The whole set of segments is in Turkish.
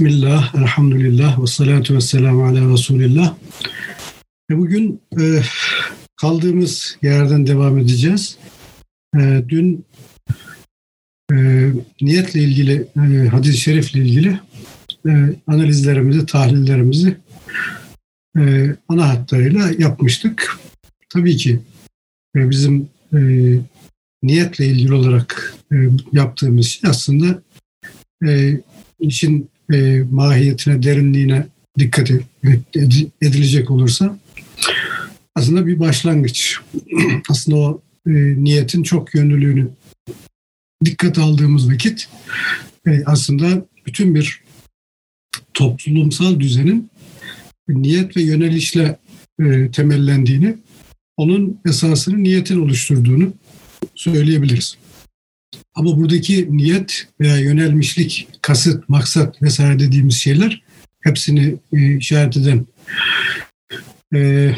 Bismillah, elhamdülillah ve salatu ve selamu ala Resulillah. E bugün e, kaldığımız yerden devam edeceğiz. E, dün niyetle ilgili, hadis-i şerifle ilgili analizlerimizi, tahlillerimizi e, ana hatlarıyla yapmıştık. Tabii ki bizim niyetle ilgili olarak yaptığımız şey aslında işin e, mahiyetine, derinliğine dikkat edilecek olursa aslında bir başlangıç. aslında o e, niyetin çok yönlülüğünü dikkat aldığımız vakit e, aslında bütün bir toplumsal düzenin niyet ve yönelişle e, temellendiğini, onun esasını niyetin oluşturduğunu söyleyebiliriz. Ama buradaki niyet veya yönelmişlik, kasıt, maksat vesaire dediğimiz şeyler hepsini e, işaret eden e,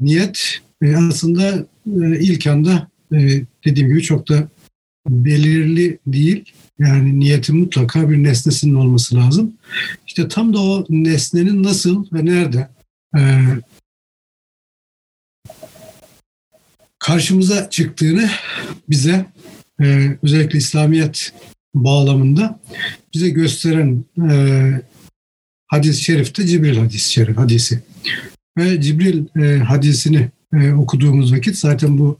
niyet e, aslında e, ilk anda e, dediğim gibi çok da belirli değil. Yani niyetin mutlaka bir nesnesinin olması lazım. İşte tam da o nesnenin nasıl ve nerede e, karşımıza çıktığını bize e, özellikle İslamiyet bağlamında bize gösteren e, hadis-i şerifte Cibril hadis-i şerif hadisi. Ve Cibril e, hadisini e, okuduğumuz vakit zaten bu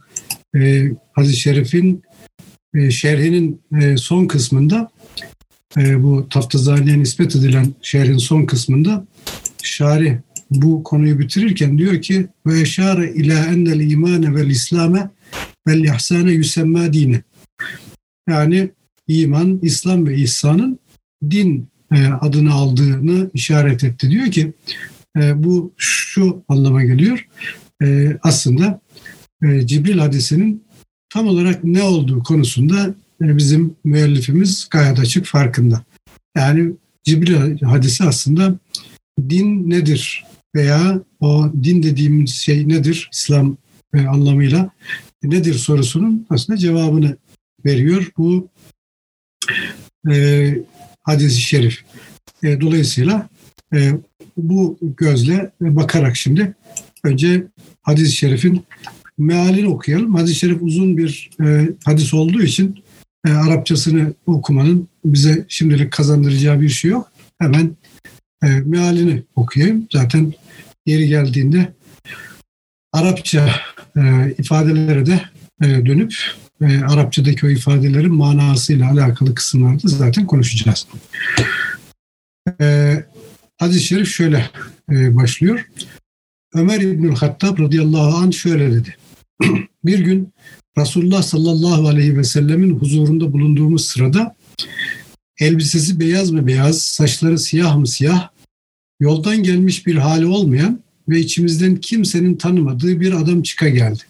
e, hadis-i şerifin e, şerhinin e, son kısmında e, bu Taftazani'ye nispet edilen şerhin son kısmında şari bu konuyu bitirirken diyor ki ve eşare ila ennel imane vel islame vel ihsane yüsemma dine. Yani iman, İslam ve ihsanın din e, adını aldığını işaret etti. Diyor ki e, bu şu anlama geliyor. E, aslında Cibril hadisinin tam olarak ne olduğu konusunda bizim müellifimiz gayet açık farkında. Yani Cibril hadisi aslında din nedir veya o din dediğimiz şey nedir İslam anlamıyla nedir sorusunun aslında cevabını veriyor bu e, hadis-i şerif. E, dolayısıyla e, bu gözle bakarak şimdi önce hadis-i şerifin mealini okuyalım. Hadis-i şerif uzun bir e, hadis olduğu için e, Arapçasını okumanın bize şimdilik kazandıracağı bir şey yok. Hemen e, mealini okuyayım. Zaten yeri geldiğinde Arapça e, ifadelere de e, dönüp e, Arapçadaki o ifadelerin manasıyla alakalı kısımlarda zaten konuşacağız. E, Hadis-i Şerif şöyle e, başlıyor. Ömer İbnül Hattab radıyallahu anh şöyle dedi. bir gün Resulullah sallallahu aleyhi ve sellemin huzurunda bulunduğumuz sırada elbisesi beyaz mı beyaz, saçları siyah mı siyah, yoldan gelmiş bir hali olmayan ve içimizden kimsenin tanımadığı bir adam çıka geldi.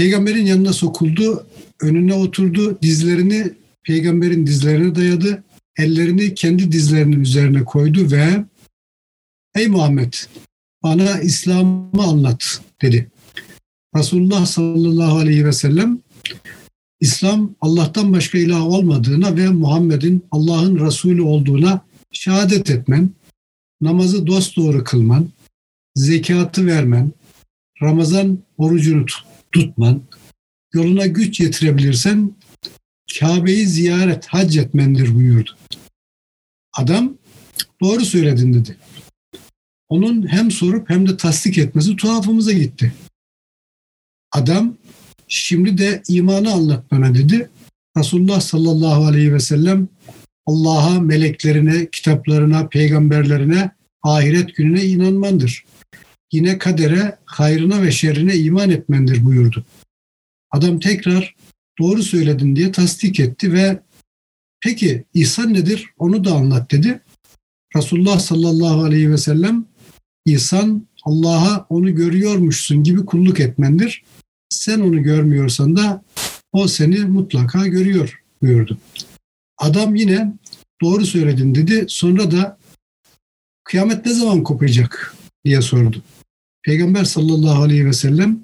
Peygamberin yanına sokuldu, önüne oturdu, dizlerini peygamberin dizlerine dayadı, ellerini kendi dizlerinin üzerine koydu ve Ey Muhammed bana İslam'ı anlat dedi. Resulullah sallallahu aleyhi ve sellem İslam Allah'tan başka ilah olmadığına ve Muhammed'in Allah'ın Resulü olduğuna şehadet etmen, namazı dosdoğru kılman, zekatı vermen, Ramazan orucunu tutman, yoluna güç yetirebilirsen Kabe'yi ziyaret, hac etmendir buyurdu. Adam doğru söyledin dedi. Onun hem sorup hem de tasdik etmesi tuhafımıza gitti. Adam şimdi de imanı anlat bana dedi. Resulullah sallallahu aleyhi ve sellem Allah'a, meleklerine, kitaplarına, peygamberlerine, ahiret gününe inanmandır. Yine kadere, hayrına ve şerrine iman etmendir buyurdu. Adam tekrar doğru söyledin diye tasdik etti ve peki ihsan nedir onu da anlat dedi. Resulullah sallallahu aleyhi ve sellem ihsan Allah'a onu görüyormuşsun gibi kulluk etmendir. Sen onu görmüyorsan da o seni mutlaka görüyor buyurdu. Adam yine doğru söyledin dedi. Sonra da kıyamet ne zaman kopacak diye sordu. Peygamber sallallahu aleyhi ve sellem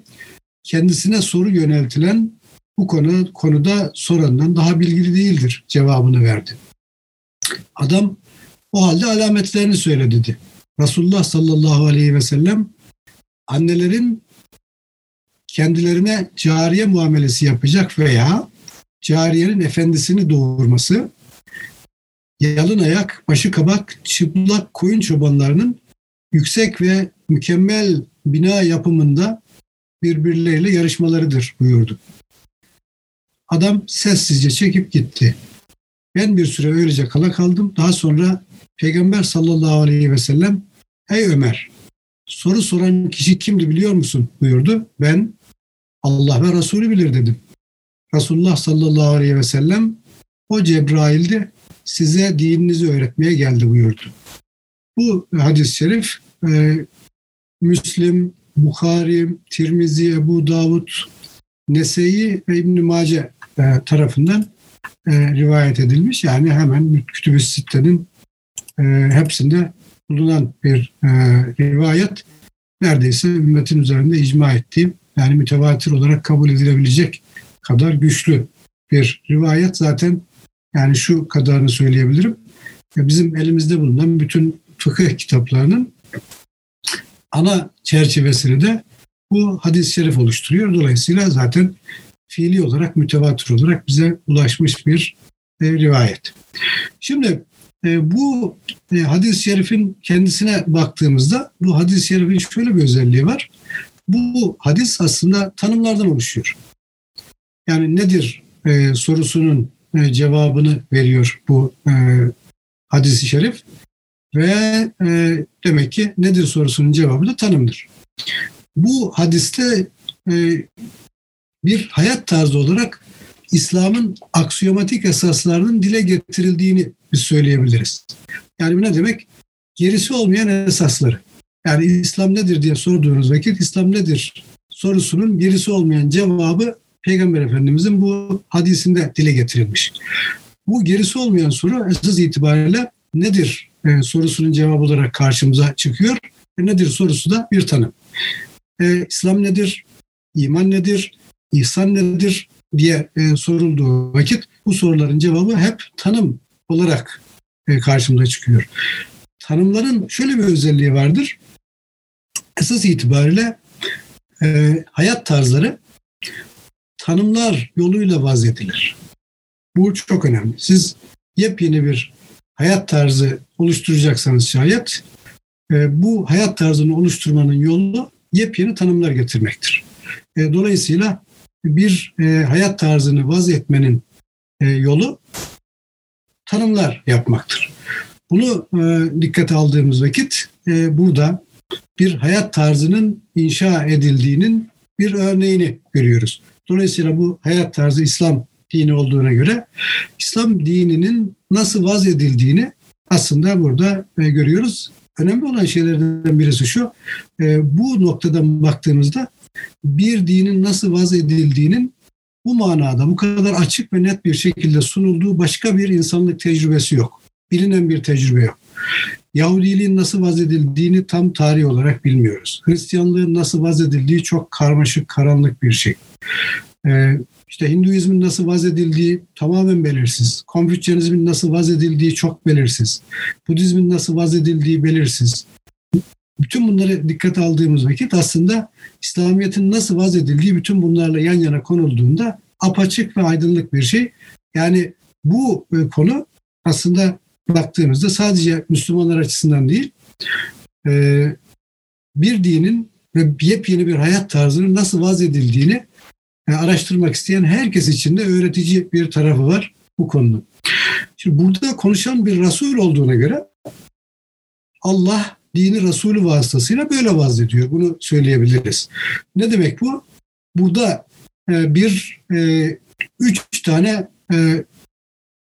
kendisine soru yöneltilen bu konu konuda sorandan daha bilgili değildir cevabını verdi. Adam o halde alametlerini söyle dedi. Resulullah sallallahu aleyhi ve sellem annelerin kendilerine cariye muamelesi yapacak veya cariyenin efendisini doğurması, yalın ayak, başı kabak, çıplak koyun çobanlarının yüksek ve mükemmel bina yapımında birbirleriyle yarışmalarıdır buyurdu. Adam sessizce çekip gitti. Ben bir süre öylece kala kaldım. Daha sonra Peygamber sallallahu aleyhi ve sellem Ey Ömer soru soran kişi kimdi biliyor musun buyurdu. Ben Allah ve Resulü bilir dedim. Resulullah sallallahu aleyhi ve sellem o Cebrail'di size dininizi öğretmeye geldi buyurdu. Bu hadis-i şerif e, Müslim, Bukhari, Tirmizi, Ebu Davud, Nese'yi ve İbn-i Mace e, tarafından e, rivayet edilmiş. Yani hemen Kütüb-i Sitte'nin e, hepsinde bulunan bir rivayet neredeyse ümmetin üzerinde icma ettiği yani mütevatir olarak kabul edilebilecek kadar güçlü bir rivayet. Zaten yani şu kadarını söyleyebilirim. Bizim elimizde bulunan bütün fıkıh kitaplarının ana çerçevesini de bu hadis-i şerif oluşturuyor. Dolayısıyla zaten fiili olarak, mütevatir olarak bize ulaşmış bir e, rivayet. Şimdi e, bu e, hadis-i şerifin kendisine baktığımızda bu hadis-i şerifin şöyle bir özelliği var. Bu hadis aslında tanımlardan oluşuyor. Yani nedir e, sorusunun e, cevabını veriyor bu e, hadis-i şerif. Ve e, demek ki nedir sorusunun cevabı da tanımdır. Bu hadiste e, bir hayat tarzı olarak İslam'ın aksiyomatik esaslarının dile getirildiğini biz söyleyebiliriz. Yani bu ne demek? Gerisi olmayan esasları. Yani İslam nedir diye sorduğunuz vakit İslam nedir sorusunun gerisi olmayan cevabı Peygamber Efendimizin bu hadisinde dile getirilmiş. Bu gerisi olmayan soru esas itibariyle nedir e, sorusunun cevabı olarak karşımıza çıkıyor. E, nedir sorusu da bir tanım. E, İslam nedir? İman nedir? İhsan nedir? diye e, sorulduğu vakit bu soruların cevabı hep tanım olarak e, karşımıza çıkıyor. Tanımların şöyle bir özelliği vardır. Esas itibariyle e, hayat tarzları tanımlar yoluyla vazedilir. Bu çok önemli. Siz yepyeni bir hayat tarzı oluşturacaksanız şayet e, bu hayat tarzını oluşturmanın yolu yepyeni tanımlar getirmektir. E, dolayısıyla bir e, hayat tarzını vaz etmenin yolu tanımlar yapmaktır. Bunu dikkate aldığımız vakit burada bir hayat tarzının inşa edildiğinin bir örneğini görüyoruz. Dolayısıyla bu hayat tarzı İslam dini olduğuna göre İslam dininin nasıl vaz edildiğini aslında burada e, görüyoruz. Önemli olan şeylerden birisi şu, e, bu noktadan baktığımızda bir dinin nasıl vaz edildiğinin bu manada bu kadar açık ve net bir şekilde sunulduğu başka bir insanlık tecrübesi yok. Bilinen bir tecrübe yok. Yahudiliğin nasıl vazedildiğini tam tarih olarak bilmiyoruz. Hristiyanlığın nasıl vazedildiği çok karmaşık, karanlık bir şey. Ee, işte Hinduizmin nasıl vazedildiği tamamen belirsiz. Konfüçyanizmin nasıl vazedildiği çok belirsiz. Budizmin nasıl vazedildiği belirsiz. Bütün bunları dikkat aldığımız vakit aslında İslamiyet'in nasıl vazedildiği bütün bunlarla yan yana konulduğunda apaçık ve aydınlık bir şey. Yani bu e, konu aslında baktığımızda sadece Müslümanlar açısından değil, e, bir dinin ve yepyeni bir hayat tarzının nasıl vaz edildiğini e, araştırmak isteyen herkes için de öğretici bir tarafı var bu konunun. Şimdi burada konuşan bir Resul olduğuna göre Allah dini Resulü vasıtasıyla böyle vaz ediyor. Bunu söyleyebiliriz. Ne demek bu? Burada e, bir üç tane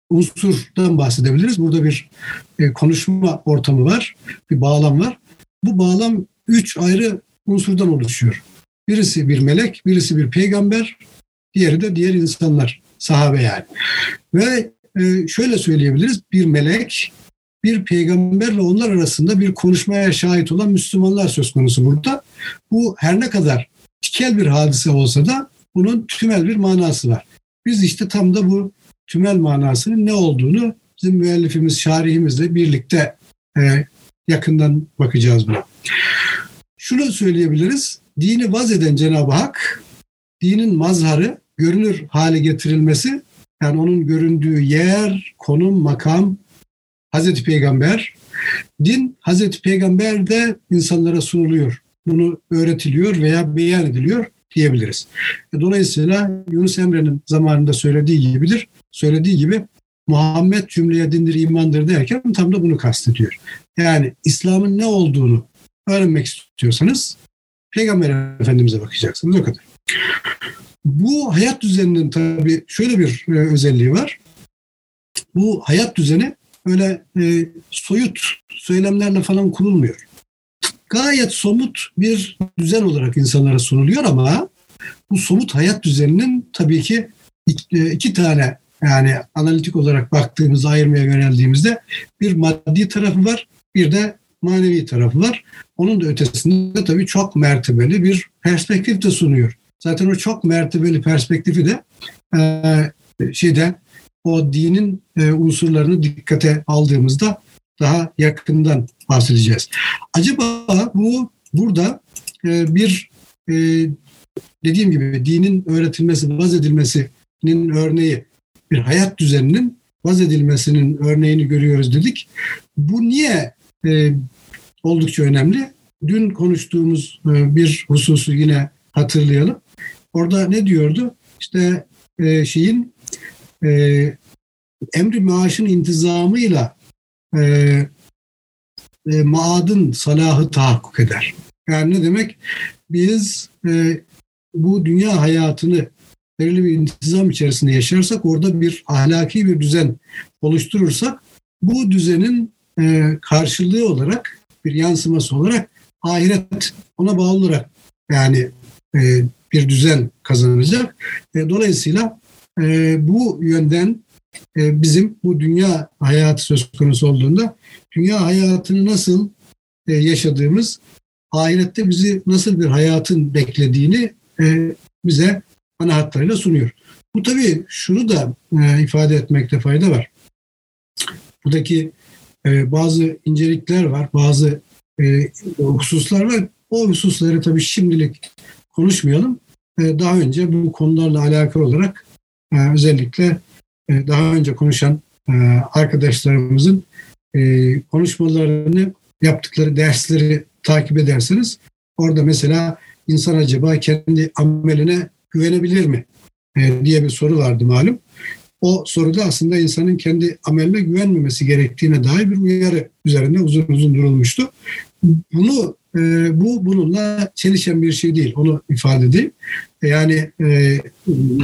unsurdan bahsedebiliriz. Burada bir e, konuşma ortamı var, bir bağlam var. Bu bağlam üç ayrı unsurdan oluşuyor. Birisi bir melek, birisi bir peygamber, diğeri de diğer insanlar, sahabe yani. Ve e, şöyle söyleyebiliriz, bir melek, bir peygamberle onlar arasında bir konuşmaya şahit olan Müslümanlar söz konusu burada. Bu her ne kadar tikel bir hadise olsa da bunun tümel bir manası var. Biz işte tam da bu tümel manasının ne olduğunu bizim müellifimiz, şarihimizle birlikte e, yakından bakacağız buna. Şunu söyleyebiliriz. Dini vaz eden Cenab-ı Hak, dinin mazharı görünür hale getirilmesi, yani onun göründüğü yer, konum, makam, Hazreti Peygamber. Din Hazreti Peygamber de insanlara sunuluyor. Bunu öğretiliyor veya beyan ediliyor diyebiliriz. E, dolayısıyla Yunus Emre'nin zamanında söylediği gibidir. Söylediği gibi Muhammed cümleye dindir imandır derken tam da bunu kastediyor. Yani İslam'ın ne olduğunu öğrenmek istiyorsanız Peygamber Efendimiz'e bakacaksınız o kadar. Bu hayat düzeninin tabii şöyle bir e, özelliği var. Bu hayat düzeni öyle e, soyut söylemlerle falan kurulmuyor. Gayet somut bir düzen olarak insanlara sunuluyor ama bu somut hayat düzeninin tabii ki iki, iki tane yani analitik olarak baktığımızda, ayırmaya yöneldiğimizde bir maddi tarafı var, bir de manevi tarafı var. Onun da ötesinde tabii çok mertebeli bir perspektif de sunuyor. Zaten o çok mertebeli perspektifi de e, şeyde o dinin e, unsurlarını dikkate aldığımızda daha yakından bahsedeceğiz. Acaba bu burada e, bir e, dediğim gibi dinin öğretilmesi, vaz edilmesinin örneği bir hayat düzeninin vaz edilmesinin örneğini görüyoruz dedik. Bu niye e, oldukça önemli? Dün konuştuğumuz e, bir hususu yine hatırlayalım. Orada ne diyordu? İşte e, şeyin e, emri maaşın intizamıyla maadın salahı tahakkuk eder. Yani ne demek? Biz bu dünya hayatını belirli bir intizam içerisinde yaşarsak, orada bir ahlaki bir düzen oluşturursak, bu düzenin karşılığı olarak, bir yansıması olarak ahiret ona bağlı olarak yani e, bir düzen kazanacak. E, dolayısıyla e, bu yönden e, bizim bu dünya hayatı söz konusu olduğunda dünya hayatını nasıl e, yaşadığımız, ahirette bizi nasıl bir hayatın beklediğini e, bize ana hatlarıyla sunuyor. Bu tabii şunu da ifade etmekte fayda var. Buradaki bazı incelikler var, bazı hususlar var. O hususları tabii şimdilik konuşmayalım. Daha önce bu konularla alakalı olarak özellikle e, daha önce konuşan e, arkadaşlarımızın e, konuşmalarını yaptıkları dersleri takip ederseniz orada mesela insan acaba kendi ameline güvenebilir mi diye bir soru vardı malum. O soruda aslında insanın kendi ameline güvenmemesi gerektiğine dair bir uyarı üzerinde uzun uzun durulmuştu. Bunu bu bununla çelişen bir şey değil. Onu ifade edeyim. Yani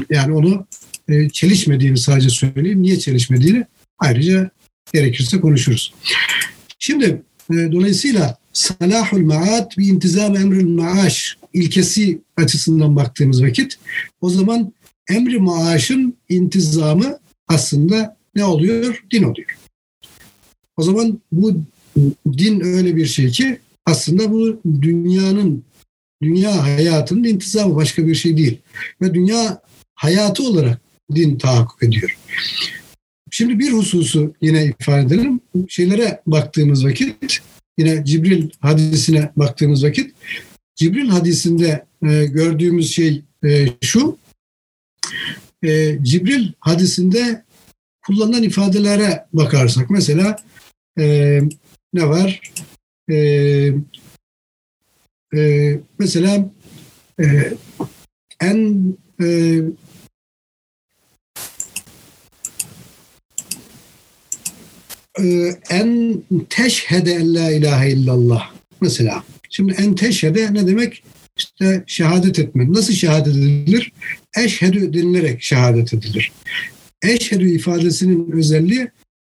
yani onu e, çelişmediğini sadece söyleyeyim. Niye çelişmediğini ayrıca gerekirse konuşuruz. Şimdi e, dolayısıyla salahul maat bir intizam emrül maaş ilkesi açısından baktığımız vakit o zaman emri maaşın intizamı aslında ne oluyor? Din oluyor. O zaman bu din öyle bir şey ki aslında bu dünyanın dünya hayatının intizamı başka bir şey değil. Ve dünya hayatı olarak din tahakkuk ediyor. Şimdi bir hususu yine ifade edelim. Şeylere baktığımız vakit, yine Cibril hadisine baktığımız vakit, Cibril hadisinde e, gördüğümüz şey e, şu, e, Cibril hadisinde kullanılan ifadelere bakarsak, mesela e, ne var? E, e, mesela e, en e, Ee, en teşhede en la ilahe illallah mesela. Şimdi en teşhede ne demek? İşte şehadet etme. Nasıl şehadet edilir? Eşhedü denilerek şehadet edilir. Eşhedü ifadesinin özelliği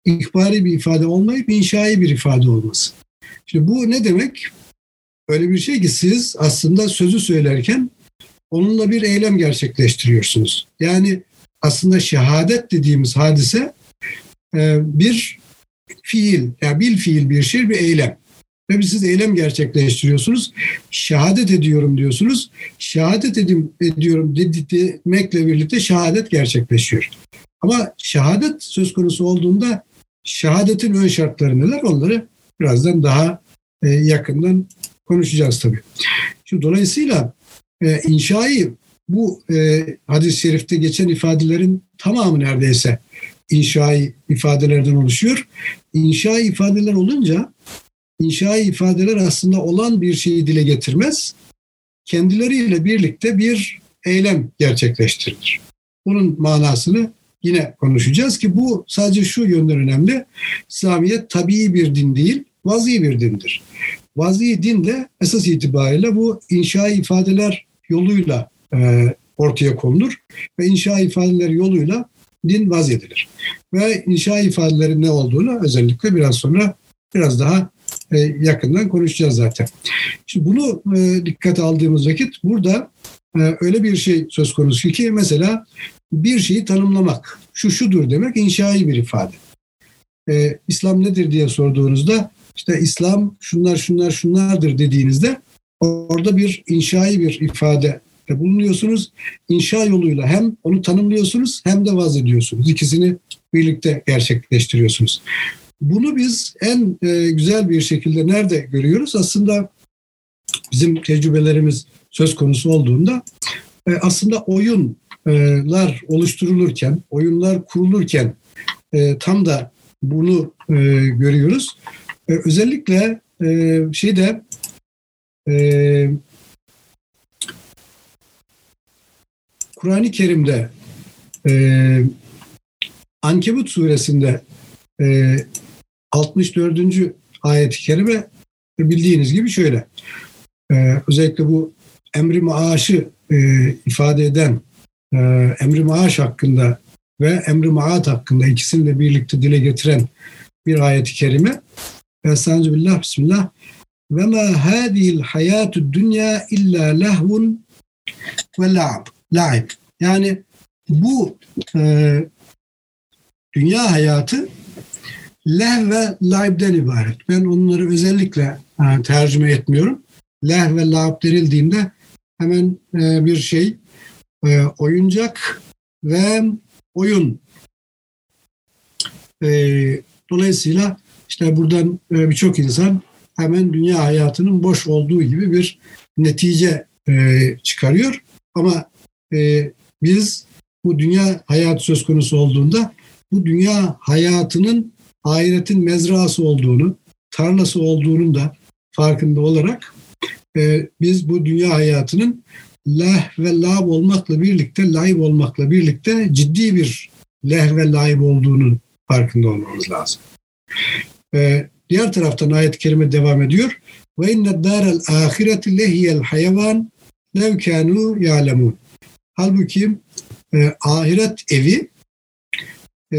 ihbari bir ifade olmayıp inşai bir ifade olması. Şimdi bu ne demek? Öyle bir şey ki siz aslında sözü söylerken onunla bir eylem gerçekleştiriyorsunuz. Yani aslında şehadet dediğimiz hadise e, bir fiil, yani bil fiil bir şey bir eylem. Ve siz eylem gerçekleştiriyorsunuz. Şehadet ediyorum diyorsunuz. Şehadet edim, ediyorum demekle birlikte şehadet gerçekleşiyor. Ama şehadet söz konusu olduğunda şehadetin ön şartları neler onları birazdan daha e, yakından konuşacağız tabii. Şimdi dolayısıyla e, inşayı bu e, hadis-i şerifte geçen ifadelerin tamamı neredeyse inşai ifadelerden oluşuyor. İnşai ifadeler olunca inşai ifadeler aslında olan bir şeyi dile getirmez. Kendileriyle birlikte bir eylem gerçekleştirilir. Bunun manasını yine konuşacağız ki bu sadece şu yönden önemli. İslamiyet tabii bir din değil, vazi bir dindir. Vazi din de esas itibariyle bu inşa ifadeler yoluyla e, ortaya konulur ve inşa ifadeleri yoluyla din vaz edilir. Ve inşa ifadeleri ne olduğunu özellikle biraz sonra biraz daha yakından konuşacağız zaten. Şimdi bunu e, dikkate aldığımız vakit burada e, öyle bir şey söz konusu ki mesela bir şeyi tanımlamak, şu şudur demek inşai bir ifade. Ee, İslam nedir diye sorduğunuzda işte İslam şunlar şunlar şunlardır dediğinizde orada bir inşai bir ifade bulunuyorsunuz. İnşa yoluyla hem onu tanımlıyorsunuz hem de vaz ediyorsunuz. İkisini birlikte gerçekleştiriyorsunuz. Bunu biz en e, güzel bir şekilde nerede görüyoruz? Aslında bizim tecrübelerimiz söz konusu olduğunda e, aslında oyunlar oluşturulurken, oyunlar kurulurken e, tam da bunu e, görüyoruz. E, özellikle e, şeyde e, Kur'an-ı Kerim'de e, Ankebut suresinde e, 64. ayet-i kerime bildiğiniz gibi şöyle. E, özellikle bu emri maaşı e, ifade eden e, emri maaş hakkında ve emri maat hakkında ikisini de birlikte dile getiren bir ayet-i kerime. Estaizu billah, bismillah. Ve ma hadihil hayatü dünya illa lehvun ve la'b. La'ib. Yani bu e, dünya hayatı leh ve laibden ibaret. Ben onları özellikle e, tercüme etmiyorum. Leh ve laib denildiğinde hemen e, bir şey e, oyuncak ve oyun. Dolayısıyla işte buradan birçok insan hemen dünya hayatının boş olduğu gibi bir netice çıkarıyor. Ama biz bu dünya hayat söz konusu olduğunda bu dünya hayatının ahiretin mezrası olduğunu, tarlası olduğunun da farkında olarak e, biz bu dünya hayatının leh ve lab olmakla birlikte, laib olmakla birlikte ciddi bir leh ve laib olduğunun farkında olmamız lazım. E, diğer taraftan ayet-i kerime devam ediyor. Ve inne dârel âhireti lehiyel hayvan lev kânû. Halbuki e, ahiret evi e,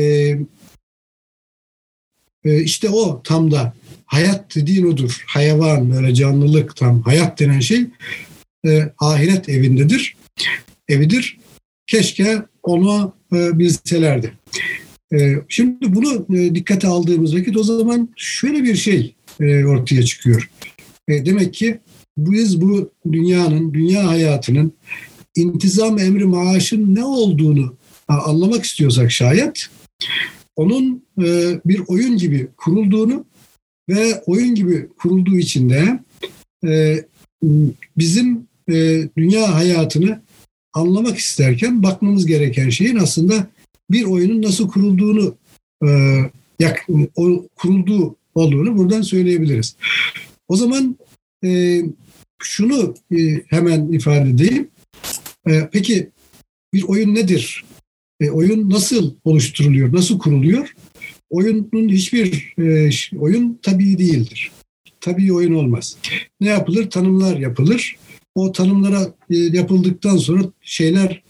işte o tam da hayat dediğin odur. Hayvan böyle canlılık tam hayat denen şey e, ahiret evindedir. Evidir. Keşke onu e, bilselerdi. E, şimdi bunu e, dikkate aldığımız vakit o zaman şöyle bir şey e, ortaya çıkıyor. E, demek ki biz bu dünyanın, dünya hayatının intizam emri maaşın ne olduğunu anlamak istiyorsak şayet onun e, bir oyun gibi kurulduğunu ve oyun gibi kurulduğu için de e, bizim e, dünya hayatını anlamak isterken bakmamız gereken şeyin aslında bir oyunun nasıl kurulduğunu yak, o, kurulduğu olduğunu buradan söyleyebiliriz. O zaman şunu hemen ifade edeyim. E, peki bir oyun nedir? E, oyun nasıl oluşturuluyor, nasıl kuruluyor? Oyunun hiçbir e, oyun tabii değildir. Tabii oyun olmaz. Ne yapılır? Tanımlar yapılır. O tanımlara e, yapıldıktan sonra şeyler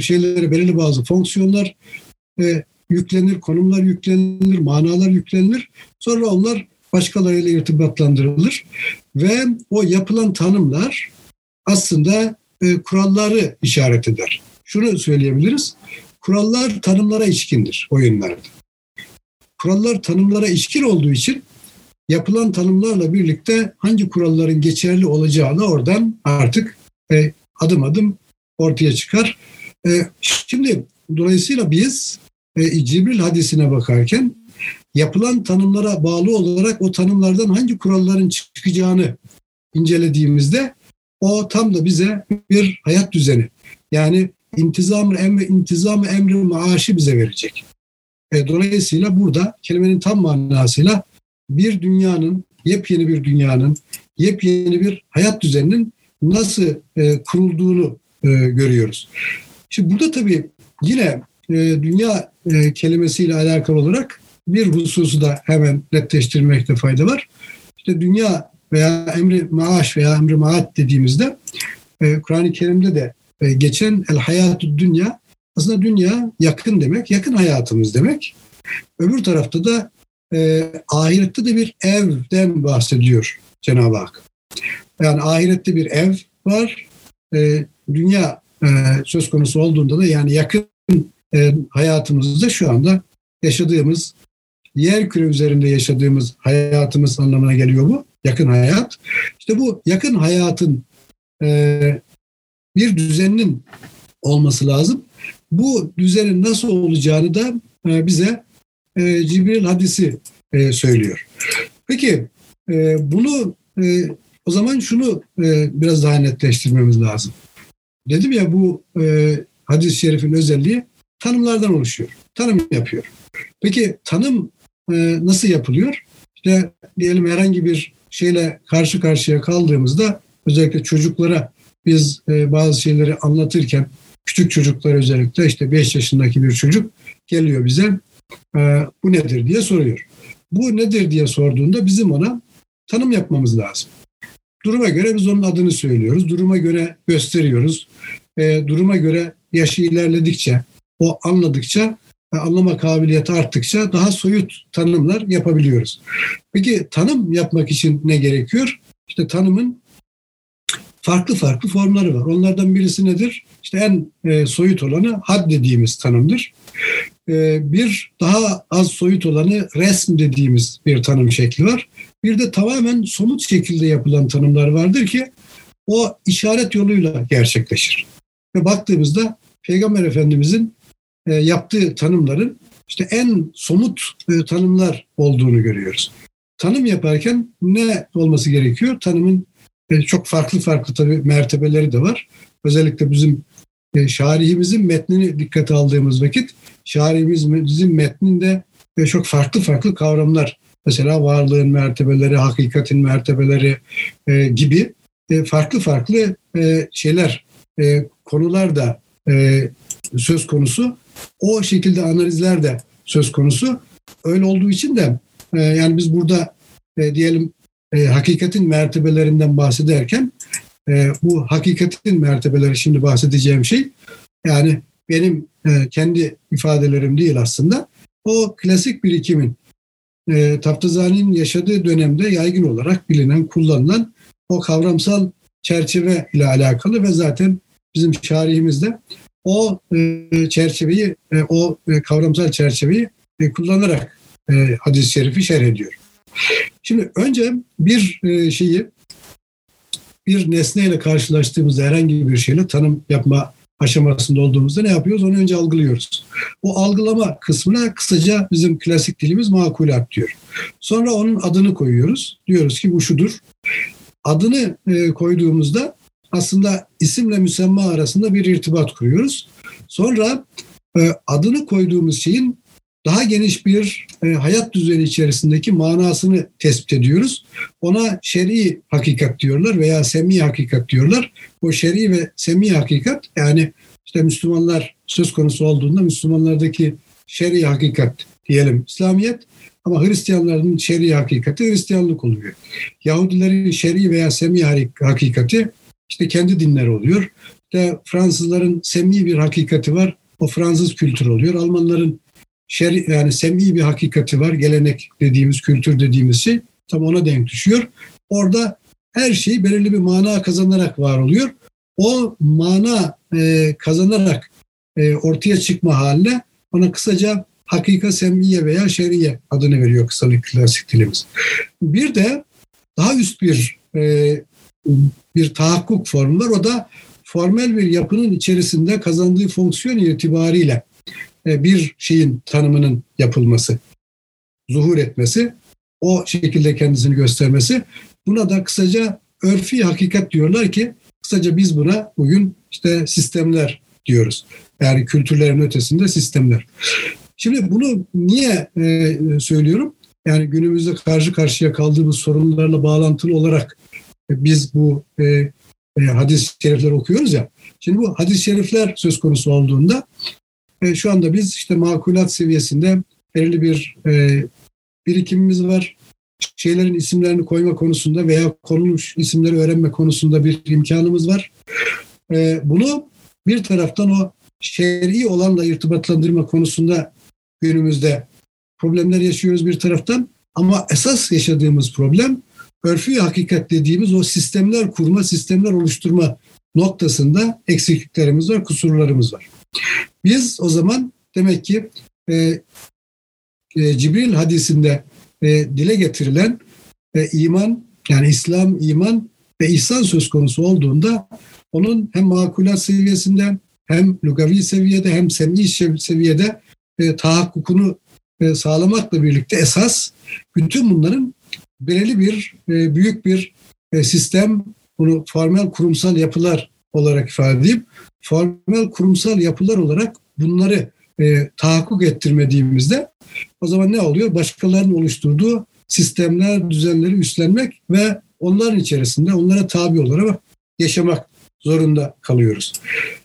şeylere belirli bazı fonksiyonlar e, yüklenir, konumlar yüklenilir, manalar yüklenilir. Sonra onlar başkalarıyla irtibatlandırılır ve o yapılan tanımlar aslında e, kuralları işaret eder. Şunu söyleyebiliriz. Kurallar tanımlara içkindir oyunlarda. Kurallar tanımlara içkin olduğu için yapılan tanımlarla birlikte hangi kuralların geçerli olacağı da oradan artık e, adım adım ortaya çıkar. E, şimdi dolayısıyla biz e, Cibril hadisine bakarken yapılan tanımlara bağlı olarak o tanımlardan hangi kuralların çıkacağını incelediğimizde o tam da bize bir hayat düzeni yani intizam emri intizam emri maaşı bize verecek. E, dolayısıyla burada kelimenin tam manasıyla bir dünyanın, yepyeni bir dünyanın, yepyeni bir hayat düzeninin nasıl e, kurulduğunu e, görüyoruz. Şimdi burada tabii yine e, dünya e, kelimesiyle alakalı olarak bir hususu da hemen netleştirmekte fayda var. İşte dünya veya emri maaş veya emri maat dediğimizde e, Kur'an-ı Kerim'de de e, geçen el hayatü dünya aslında dünya yakın demek, yakın hayatımız demek. Öbür tarafta da e, ahirette de bir evden bahsediyor Cenab-ı Hak. Yani ahirette bir ev var. E, dünya e, söz konusu olduğunda da yani yakın e, hayatımızda şu anda yaşadığımız yer küre üzerinde yaşadığımız hayatımız anlamına geliyor bu. Yakın hayat. İşte bu yakın hayatın e, bir düzeninin olması lazım. Bu düzenin nasıl olacağını da e, bize e, Cibril hadisi e, söylüyor. Peki bunu o zaman şunu biraz daha netleştirmemiz lazım. Dedim ya bu hadis-i şerifin özelliği tanımlardan oluşuyor. Tanım yapıyor. Peki tanım nasıl yapılıyor? İşte diyelim herhangi bir şeyle karşı karşıya kaldığımızda özellikle çocuklara biz e, bazı şeyleri anlatırken küçük çocuklar özellikle işte 5 yaşındaki bir çocuk geliyor bize e, bu nedir diye soruyor. Bu nedir diye sorduğunda bizim ona tanım yapmamız lazım. Duruma göre biz onun adını söylüyoruz. Duruma göre gösteriyoruz. E, duruma göre yaşı ilerledikçe, o anladıkça, anlama kabiliyeti arttıkça daha soyut tanımlar yapabiliyoruz. Peki tanım yapmak için ne gerekiyor? İşte tanımın farklı farklı formları var. Onlardan birisi nedir? İşte en e, soyut olanı had dediğimiz tanımdır. E, bir daha az soyut olanı resm dediğimiz bir tanım şekli var. Bir de tamamen somut şekilde yapılan tanımlar vardır ki o işaret yoluyla gerçekleşir. Ve baktığımızda Peygamber Efendimizin e, yaptığı tanımların işte en somut e, tanımlar olduğunu görüyoruz. Tanım yaparken ne olması gerekiyor? Tanımın çok farklı farklı tabii mertebeleri de var. Özellikle bizim e, şarihimizin metnini dikkate aldığımız vakit şarihimizin metninde e, çok farklı farklı kavramlar mesela varlığın mertebeleri, hakikatin mertebeleri e, gibi e, farklı farklı e, şeyler, e, konular da e, söz konusu. O şekilde analizler de söz konusu. Öyle olduğu için de e, yani biz burada e, diyelim e, hakikatin mertebelerinden bahsederken e, bu hakikatin mertebeleri şimdi bahsedeceğim şey yani benim e, kendi ifadelerim değil aslında. O klasik birikimin e, Taftazani'nin yaşadığı dönemde yaygın olarak bilinen, kullanılan o kavramsal çerçeve ile alakalı ve zaten bizim şarihimizde o e, çerçeveyi, e, o e, kavramsal çerçeveyi e, kullanarak e, hadis-i şerifi şerh ediyor. Şimdi önce bir e, şeyi bir nesneyle karşılaştığımızda herhangi bir şeyle tanım yapma aşamasında olduğumuzda ne yapıyoruz? Onu önce algılıyoruz. O algılama kısmına kısaca bizim klasik dilimiz makulat diyor. Sonra onun adını koyuyoruz. Diyoruz ki bu şudur. Adını e, koyduğumuzda aslında isimle müsemma arasında bir irtibat kuruyoruz. Sonra e, adını koyduğumuz şeyin daha geniş bir e, hayat düzeni içerisindeki manasını tespit ediyoruz. Ona şer'i hakikat diyorlar veya semi hakikat diyorlar. O şer'i ve semi hakikat yani işte Müslümanlar söz konusu olduğunda Müslümanlardaki şer'i hakikat diyelim İslamiyet ama Hristiyanların şer'i hakikati Hristiyanlık oluyor. Yahudilerin şer'i veya semi hakikati işte kendi dinleri oluyor. İşte Fransızların semi bir hakikati var. O Fransız kültürü oluyor. Almanların şer, yani sem'i bir hakikati var. Gelenek dediğimiz, kültür dediğimiz şey tam ona denk düşüyor. Orada her şey belirli bir mana kazanarak var oluyor. O mana e, kazanarak e, ortaya çıkma haline ona kısaca hakika semmiye veya şeriye adını veriyor kısalık klasik dilimiz. Bir de daha üst bir e, bir tahakkuk formu var. O da formel bir yapının içerisinde kazandığı fonksiyon itibariyle bir şeyin tanımının yapılması. zuhur etmesi, o şekilde kendisini göstermesi. Buna da kısaca örfi hakikat diyorlar ki kısaca biz buna bugün işte sistemler diyoruz. Yani kültürlerin ötesinde sistemler. Şimdi bunu niye e, söylüyorum? Yani günümüzde karşı karşıya kaldığımız sorunlarla bağlantılı olarak biz bu e, e, hadis-i şerifler okuyoruz ya. Şimdi bu hadis-i şerifler söz konusu olduğunda e, şu anda biz işte makulat seviyesinde belirli bir e, birikimimiz var. Şeylerin isimlerini koyma konusunda veya konulmuş isimleri öğrenme konusunda bir imkanımız var. E, bunu bir taraftan o şer'i olanla irtibatlandırma konusunda günümüzde problemler yaşıyoruz bir taraftan. Ama esas yaşadığımız problem örfü hakikat dediğimiz o sistemler kurma, sistemler oluşturma noktasında eksikliklerimiz var, kusurlarımız var. Biz o zaman demek ki e, e, Cibril hadisinde e, dile getirilen e, iman yani İslam, iman ve ihsan söz konusu olduğunda onun hem makulat seviyesinde hem lugavi seviyede hem sem'i seviyede e, tahakkukunu e, sağlamakla birlikte esas bütün bunların belirli bir e, büyük bir e, sistem bunu formel kurumsal yapılar olarak ifade edeyim. Formel kurumsal yapılar olarak bunları e, tahakkuk ettirmediğimizde o zaman ne oluyor? Başkalarının oluşturduğu sistemler, düzenleri üstlenmek ve onların içerisinde onlara tabi olarak yaşamak zorunda kalıyoruz.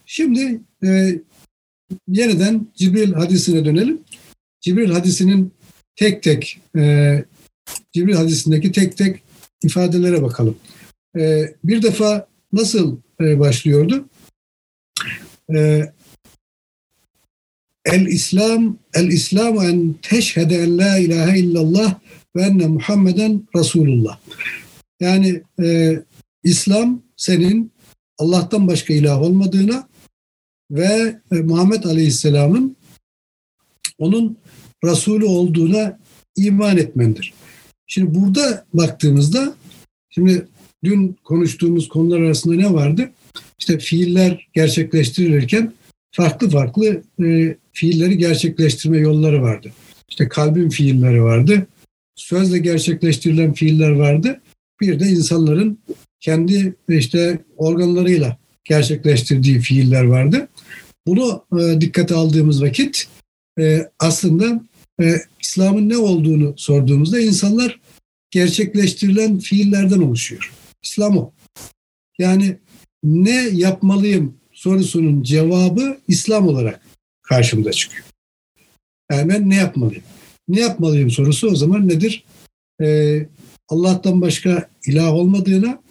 Şimdi e, yeniden Cibril hadisine dönelim. Cibril hadisinin tek tek e, Cibril hadisindeki tek tek ifadelere bakalım. E, bir defa nasıl e, başlıyordu? E, el İslam el İslam en teşhede en la ilahe illallah ve enne Muhammeden Resulullah. Yani e, İslam senin Allah'tan başka ilah olmadığına ve e, Muhammed Aleyhisselam'ın onun Resulü olduğuna iman etmendir. Şimdi burada baktığımızda şimdi dün konuştuğumuz konular arasında ne vardı? İşte fiiller gerçekleştirilirken farklı farklı e, fiilleri gerçekleştirme yolları vardı. İşte kalbin fiilleri vardı. Sözle gerçekleştirilen fiiller vardı. Bir de insanların kendi işte organlarıyla gerçekleştirdiği fiiller vardı. Bunu e, dikkate aldığımız vakit e, aslında e, İslam'ın ne olduğunu sorduğumuzda insanlar gerçekleştirilen fiillerden oluşuyor. İslam o. Yani ne yapmalıyım sorusunun cevabı İslam olarak karşımda çıkıyor. Yani ben ne yapmalıyım? Ne yapmalıyım sorusu o zaman nedir? Ee, Allah'tan başka ilah olmadığına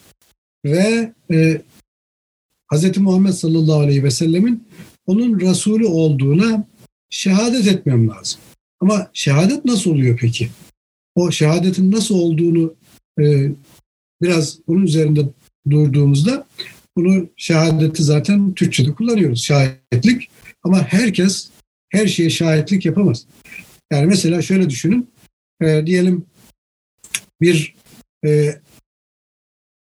ve e, Hz. Muhammed sallallahu aleyhi ve sellemin onun Resulü olduğuna şehadet etmem lazım. Ama şehadet nasıl oluyor peki? O şehadetin nasıl olduğunu e, biraz bunun üzerinde durduğumuzda bunu şehadeti zaten Türkçe'de kullanıyoruz. Şahitlik. Ama herkes her şeye şahitlik yapamaz. Yani mesela şöyle düşünün. E, diyelim bir e,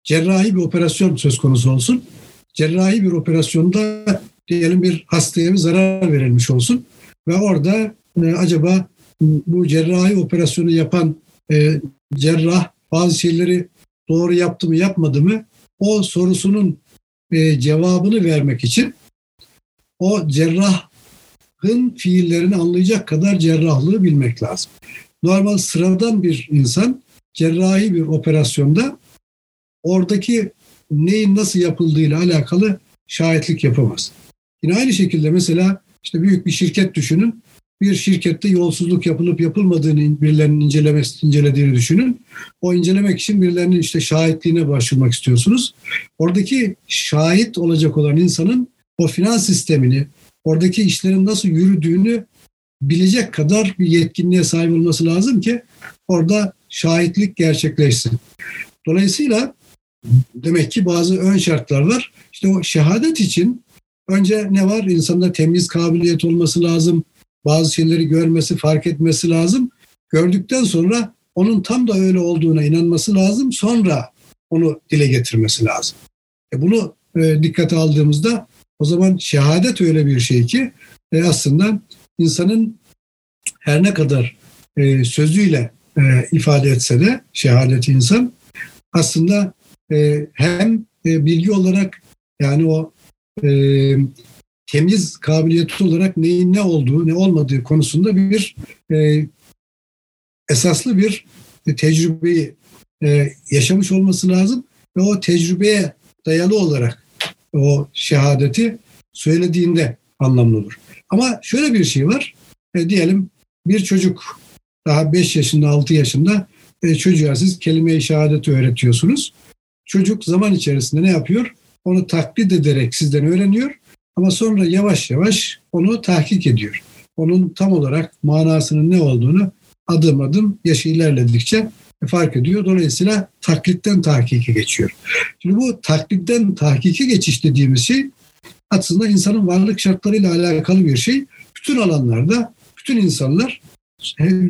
cerrahi bir operasyon söz konusu olsun. Cerrahi bir operasyonda diyelim bir hastaya bir zarar verilmiş olsun ve orada e, acaba bu cerrahi operasyonu yapan e, cerrah bazı şeyleri doğru yaptı mı yapmadı mı o sorusunun e, cevabını vermek için o cerrahın fiillerini anlayacak kadar cerrahlığı bilmek lazım. Normal sıradan bir insan cerrahi bir operasyonda oradaki neyin nasıl yapıldığıyla alakalı şahitlik yapamaz. Yine aynı şekilde mesela işte büyük bir şirket düşünün. Bir şirkette yolsuzluk yapılıp yapılmadığını birilerinin incelemesi, incelediğini düşünün. O incelemek için birilerinin işte şahitliğine başvurmak istiyorsunuz. Oradaki şahit olacak olan insanın o finans sistemini, oradaki işlerin nasıl yürüdüğünü bilecek kadar bir yetkinliğe sahip olması lazım ki orada şahitlik gerçekleşsin. Dolayısıyla demek ki bazı ön şartlar var. İşte o şehadet için önce ne var? İnsanda temiz kabiliyet olması lazım. Bazı şeyleri görmesi, fark etmesi lazım. Gördükten sonra onun tam da öyle olduğuna inanması lazım. Sonra onu dile getirmesi lazım. E bunu e, dikkate aldığımızda o zaman şehadet öyle bir şey ki e, aslında insanın her ne kadar e, sözüyle e, ifade etse de şehadet insan aslında e, hem e, bilgi olarak yani o e, temiz kabiliyeti olarak neyin ne olduğu ne olmadığı konusunda bir e, esaslı bir tecrübeyi e, yaşamış olması lazım ve o tecrübeye dayalı olarak o şehadeti söylediğinde anlamlı olur. Ama şöyle bir şey var. E, diyelim bir çocuk daha 5 yaşında 6 yaşında e, çocuğa siz kelime-i şehadeti öğretiyorsunuz. Çocuk zaman içerisinde ne yapıyor? Onu taklit ederek sizden öğreniyor ama sonra yavaş yavaş onu tahkik ediyor. Onun tam olarak manasının ne olduğunu adım adım yaşı ilerledikçe fark ediyor. Dolayısıyla taklitten tahkike geçiyor. Şimdi bu taklitten tahkike geçiş dediğimiz şey aslında insanın varlık şartlarıyla alakalı bir şey. Bütün alanlarda bütün insanlar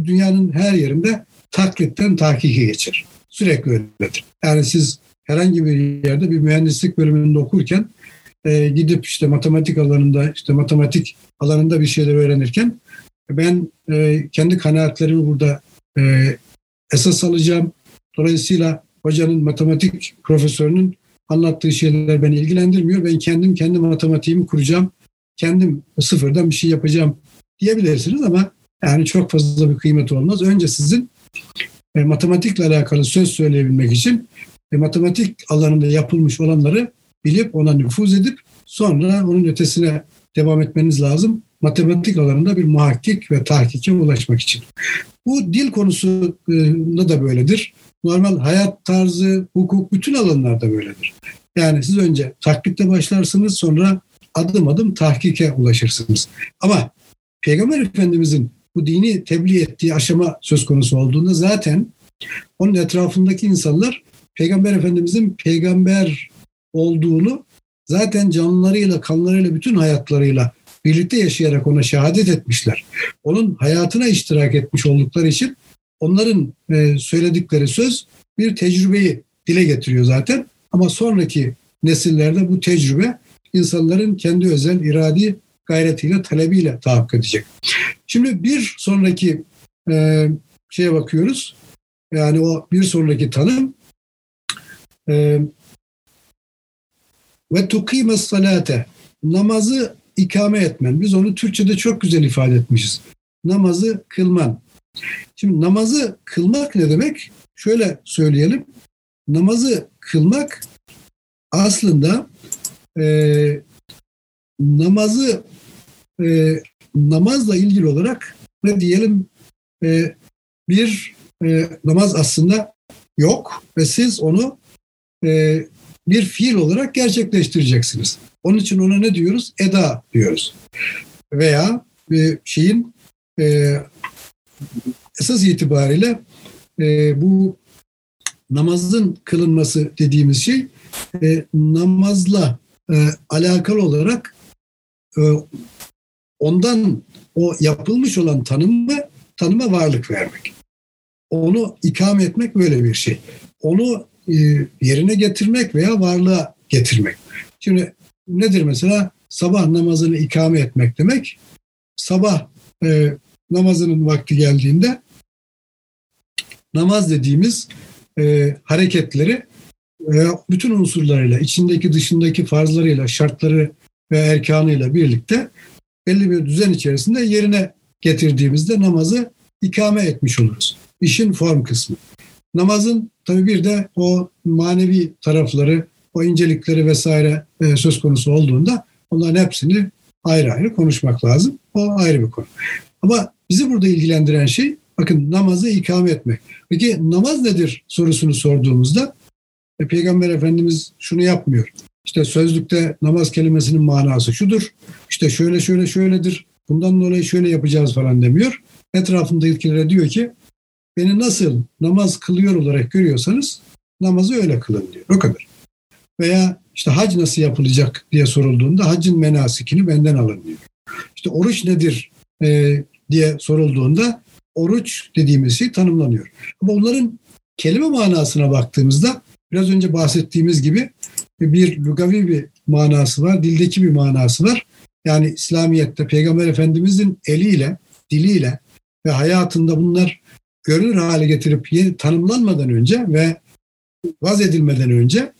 dünyanın her yerinde taklitten tahkike geçer. Sürekli öyledir. Yani siz herhangi bir yerde bir mühendislik bölümünde okurken e, gidip işte matematik alanında işte matematik alanında bir şeyler öğrenirken ben e, kendi kanaatlerimi burada e, esas alacağım. Dolayısıyla hocanın matematik profesörünün anlattığı şeyler beni ilgilendirmiyor. Ben kendim kendi matematiğimi kuracağım. Kendim sıfırdan bir şey yapacağım diyebilirsiniz ama yani çok fazla bir kıymeti olmaz. Önce sizin e, matematikle alakalı söz söyleyebilmek için e, matematik alanında yapılmış olanları bilip ona nüfuz edip sonra onun ötesine devam etmeniz lazım. Matematik alanında bir muhakkik ve tahkike ulaşmak için. Bu dil konusunda da böyledir. Normal hayat tarzı, hukuk bütün alanlarda böyledir. Yani siz önce taklitle başlarsınız sonra adım adım tahkike ulaşırsınız. Ama Peygamber Efendimizin bu dini tebliğ ettiği aşama söz konusu olduğunda zaten onun etrafındaki insanlar Peygamber Efendimizin peygamber olduğunu zaten canlarıyla, kanlarıyla, bütün hayatlarıyla birlikte yaşayarak ona şehadet etmişler. Onun hayatına iştirak etmiş oldukları için onların e, söyledikleri söz bir tecrübeyi dile getiriyor zaten. Ama sonraki nesillerde bu tecrübe insanların kendi özel iradi gayretiyle, talebiyle tahakkuk edecek. Şimdi bir sonraki e, şeye bakıyoruz. Yani o bir sonraki tanım e, ve tukime salate namazı ikame etmen. Biz onu Türkçe'de çok güzel ifade etmişiz. Namazı kılman. Şimdi namazı kılmak ne demek? Şöyle söyleyelim. Namazı kılmak aslında e, namazı e, namazla ilgili olarak ne diyelim e, bir e, namaz aslında yok ve siz onu e, bir fiil olarak gerçekleştireceksiniz. Onun için ona ne diyoruz? Eda diyoruz. Veya e, şeyin e, esas itibariyle e, bu namazın kılınması dediğimiz şey e, namazla e, alakalı olarak e, ondan o yapılmış olan tanımı tanıma varlık vermek. Onu ikame etmek böyle bir şey. Onu yerine getirmek veya varlığa getirmek. Şimdi nedir mesela? Sabah namazını ikame etmek demek. Sabah e, namazının vakti geldiğinde namaz dediğimiz e, hareketleri e, bütün unsurlarıyla, içindeki dışındaki farzlarıyla, şartları ve erkanıyla birlikte belli bir düzen içerisinde yerine getirdiğimizde namazı ikame etmiş oluruz. İşin form kısmı. Namazın tabii bir de o manevi tarafları, o incelikleri vesaire e, söz konusu olduğunda onların hepsini ayrı ayrı konuşmak lazım. O ayrı bir konu. Ama bizi burada ilgilendiren şey bakın namazı ikame etmek. Peki namaz nedir sorusunu sorduğumuzda e, Peygamber Efendimiz şunu yapmıyor. İşte sözlükte namaz kelimesinin manası şudur. İşte şöyle şöyle şöyledir. Bundan dolayı şöyle yapacağız falan demiyor. Etrafındakilere diyor ki beni nasıl namaz kılıyor olarak görüyorsanız namazı öyle kılın diyor. O kadar. Veya işte hac nasıl yapılacak diye sorulduğunda hacın menasikini benden alın diyor. İşte oruç nedir e, diye sorulduğunda oruç dediğimiz şey tanımlanıyor. Ama onların kelime manasına baktığımızda biraz önce bahsettiğimiz gibi bir lugavi bir manası var, dildeki bir manası var. Yani İslamiyet'te Peygamber Efendimizin eliyle, diliyle ve hayatında bunlar görünür hale getirip tanımlanmadan önce ve vaz edilmeden önce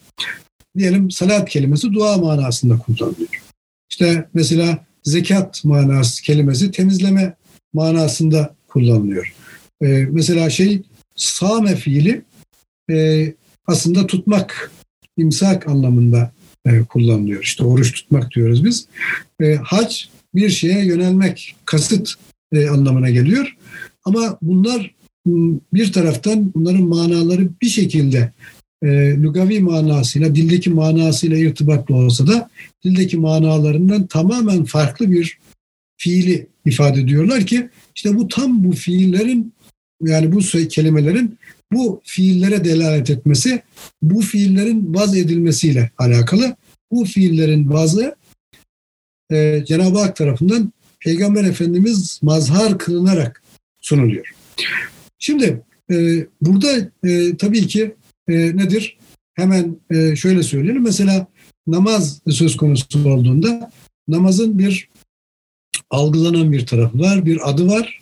diyelim salat kelimesi dua manasında kullanılıyor. İşte mesela zekat manası kelimesi temizleme manasında kullanılıyor. Ee, mesela şey same fiili e, aslında tutmak, imsak anlamında e, kullanılıyor. İşte oruç tutmak diyoruz biz. E, hac bir şeye yönelmek, kasıt e, anlamına geliyor. Ama bunlar bir taraftan bunların manaları bir şekilde e, lugavi manasıyla, dildeki manasıyla irtibatlı olsa da dildeki manalarından tamamen farklı bir fiili ifade ediyorlar ki işte bu tam bu fiillerin yani bu kelimelerin bu fiillere delalet etmesi, bu fiillerin vaz edilmesiyle alakalı. Bu fiillerin vazı e, Cenab-ı Hak tarafından Peygamber Efendimiz mazhar kılınarak sunuluyor. Şimdi e, burada e, tabii ki e, nedir? Hemen e, şöyle söyleyelim. Mesela namaz söz konusu olduğunda namazın bir algılanan bir tarafı var, bir adı var.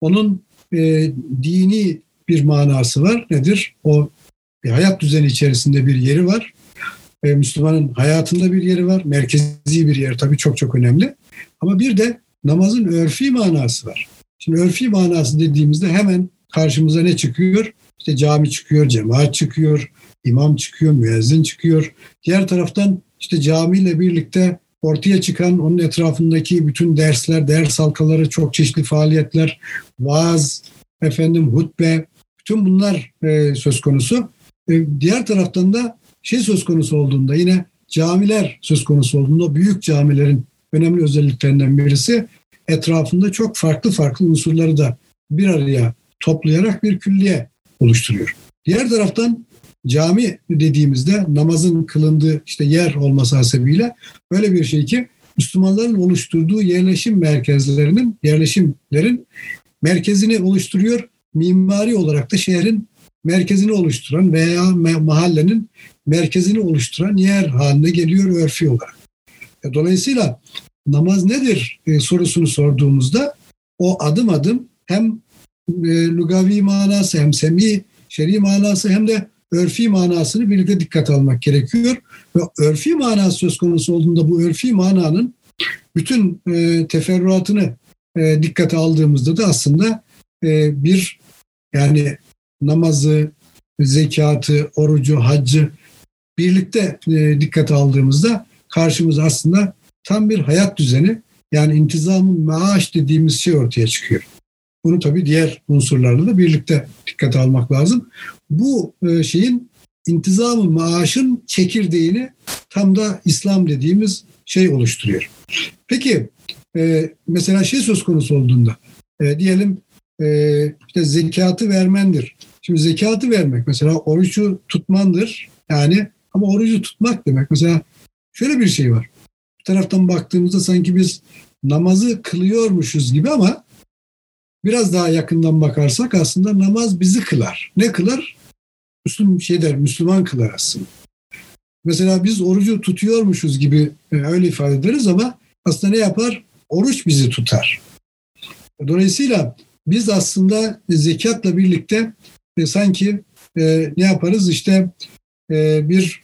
Onun e, dini bir manası var. Nedir? O bir hayat düzeni içerisinde bir yeri var. E, Müslümanın hayatında bir yeri var. Merkezi bir yer tabii çok çok önemli. Ama bir de namazın örfi manası var. Şimdi örfi manası dediğimizde hemen karşımıza ne çıkıyor? İşte cami çıkıyor, cemaat çıkıyor, imam çıkıyor, müezzin çıkıyor. Diğer taraftan işte camiyle birlikte ortaya çıkan onun etrafındaki bütün dersler, ders halkaları, çok çeşitli faaliyetler, vaaz, efendim hutbe, bütün bunlar e, söz konusu. E, diğer taraftan da şey söz konusu olduğunda yine camiler söz konusu olduğunda büyük camilerin önemli özelliklerinden birisi etrafında çok farklı farklı unsurları da bir araya toplayarak bir külliye oluşturuyor. Diğer taraftan cami dediğimizde namazın kılındığı işte yer olması hasebiyle böyle bir şey ki Müslümanların oluşturduğu yerleşim merkezlerinin, yerleşimlerin merkezini oluşturuyor. Mimari olarak da şehrin merkezini oluşturan veya mahallenin merkezini oluşturan yer haline geliyor örfi olarak. E, dolayısıyla namaz nedir e, sorusunu sorduğumuzda o adım adım hem e, lugavi manası hem semi şer'i manası hem de örfi manasını birlikte dikkat almak gerekiyor. Ve örfi manası söz konusu olduğunda bu örfi mananın bütün e, teferruatını e, dikkate aldığımızda da aslında e, bir yani namazı, zekatı, orucu, haccı birlikte e, dikkate aldığımızda karşımıza aslında tam bir hayat düzeni yani intizamın maaş dediğimiz şey ortaya çıkıyor. Bunu tabii diğer unsurlarla da birlikte dikkate almak lazım. Bu e, şeyin intizamı maaşın çekirdeğini tam da İslam dediğimiz şey oluşturuyor. Peki e, mesela şey söz konusu olduğunda e, diyelim işte zekatı vermendir. Şimdi zekatı vermek mesela orucu tutmandır. Yani ama orucu tutmak demek mesela şöyle bir şey var. Bir taraftan baktığımızda sanki biz namazı kılıyormuşuz gibi ama biraz daha yakından bakarsak aslında namaz bizi kılar. Ne kılar? Müslüm şey der, Müslüman kılar aslında. Mesela biz orucu tutuyormuşuz gibi e, öyle ifade ederiz ama aslında ne yapar? Oruç bizi tutar. Dolayısıyla biz aslında zekatla birlikte e, sanki e, ne yaparız? İşte e, bir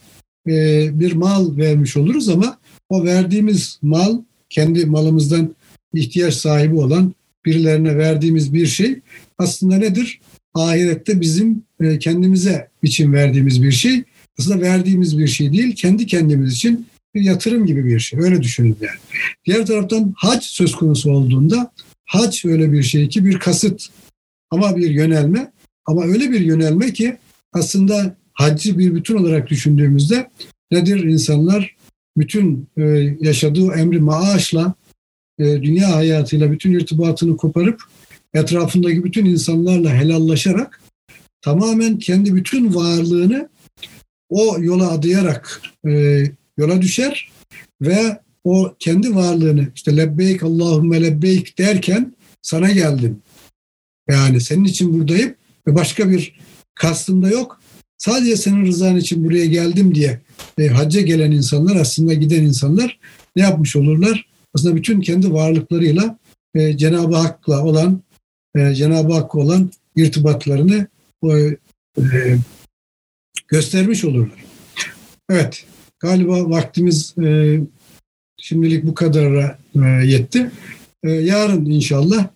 e, bir mal vermiş oluruz ama o verdiğimiz mal kendi malımızdan ihtiyaç sahibi olan birilerine verdiğimiz bir şey aslında nedir? Ahirette bizim e, kendimize için verdiğimiz bir şey. Aslında verdiğimiz bir şey değil, kendi kendimiz için bir yatırım gibi bir şey. Öyle düşünün yani. Diğer taraftan hac söz konusu olduğunda hac öyle bir şey ki bir kasıt ama bir yönelme ama öyle bir yönelme ki aslında haccı bir bütün olarak düşündüğümüzde nedir insanlar bütün e, yaşadığı emri maaşla e, dünya hayatıyla bütün irtibatını koparıp etrafındaki bütün insanlarla helallaşarak tamamen kendi bütün varlığını o yola adayarak e, yola düşer ve o kendi varlığını işte lebbeyk Allahümme lebbeyk derken sana geldim. Yani senin için buradayım ve başka bir kastım da yok. Sadece senin rızan için buraya geldim diye e, hacca gelen insanlar aslında giden insanlar ne yapmış olurlar? Aslında bütün kendi varlıklarıyla e, Cenab-ı Hak'la olan e, Cenab-ı Hakk'a olan irtibatlarını e, göstermiş olurlar. Evet, galiba vaktimiz e, şimdilik bu kadara e, yetti. E, yarın inşallah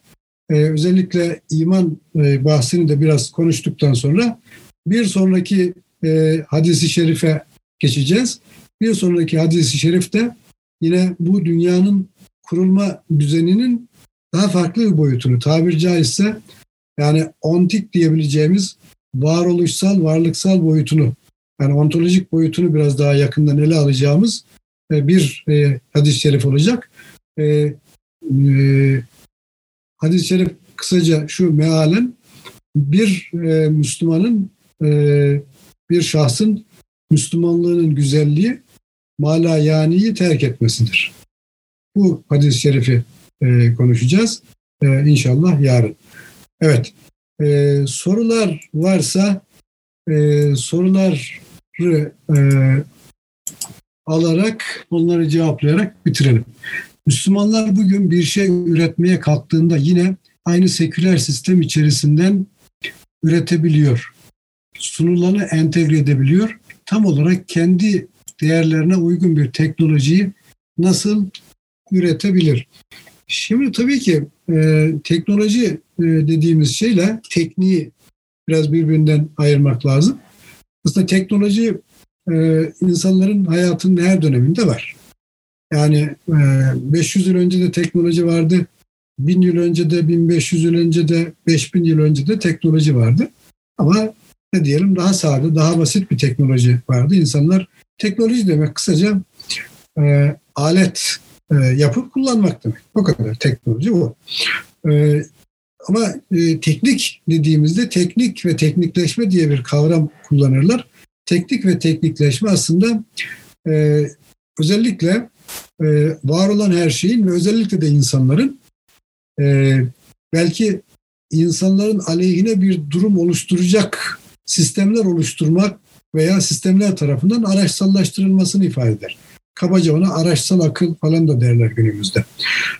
e, özellikle iman e, bahsini de biraz konuştuktan sonra bir sonraki e, hadisi şerife geçeceğiz. Bir sonraki hadisi şerifte yine bu dünyanın kurulma düzeninin daha farklı bir boyutunu tabir caizse yani ontik diyebileceğimiz varoluşsal, varlıksal boyutunu yani ontolojik boyutunu biraz daha yakından ele alacağımız e, bir e, hadis-i şerif olacak. E, hadis-i şerif kısaca şu mealen bir Müslümanın bir şahsın Müslümanlığının güzelliği mala yaniyi terk etmesidir. Bu hadis-i şerifi e, konuşacağız e, inşallah yarın. Evet, e, sorular varsa e, soruları e, alarak onları cevaplayarak bitirelim. Müslümanlar bugün bir şey üretmeye kalktığında yine aynı seküler sistem içerisinden üretebiliyor. Sunulanı entegre edebiliyor. Tam olarak kendi değerlerine uygun bir teknolojiyi nasıl üretebilir? Şimdi tabii ki e, teknoloji e, dediğimiz şeyle tekniği biraz birbirinden ayırmak lazım. Aslında teknoloji e, insanların hayatının her döneminde var. Yani e, 500 yıl önce de teknoloji vardı. 1000 yıl önce de, 1500 yıl önce de, 5000 yıl önce de teknoloji vardı. Ama ne diyelim daha sade, daha basit bir teknoloji vardı. İnsanlar teknoloji demek kısaca e, alet e, yapıp kullanmak demek. O kadar teknoloji bu. E, ama e, teknik dediğimizde teknik ve teknikleşme diye bir kavram kullanırlar. Teknik ve teknikleşme aslında özellikle var olan her şeyin ve özellikle de insanların belki insanların aleyhine bir durum oluşturacak sistemler oluşturmak veya sistemler tarafından araçsallaştırılmasını ifade eder. Kabaca ona araçsal akıl falan da derler günümüzde.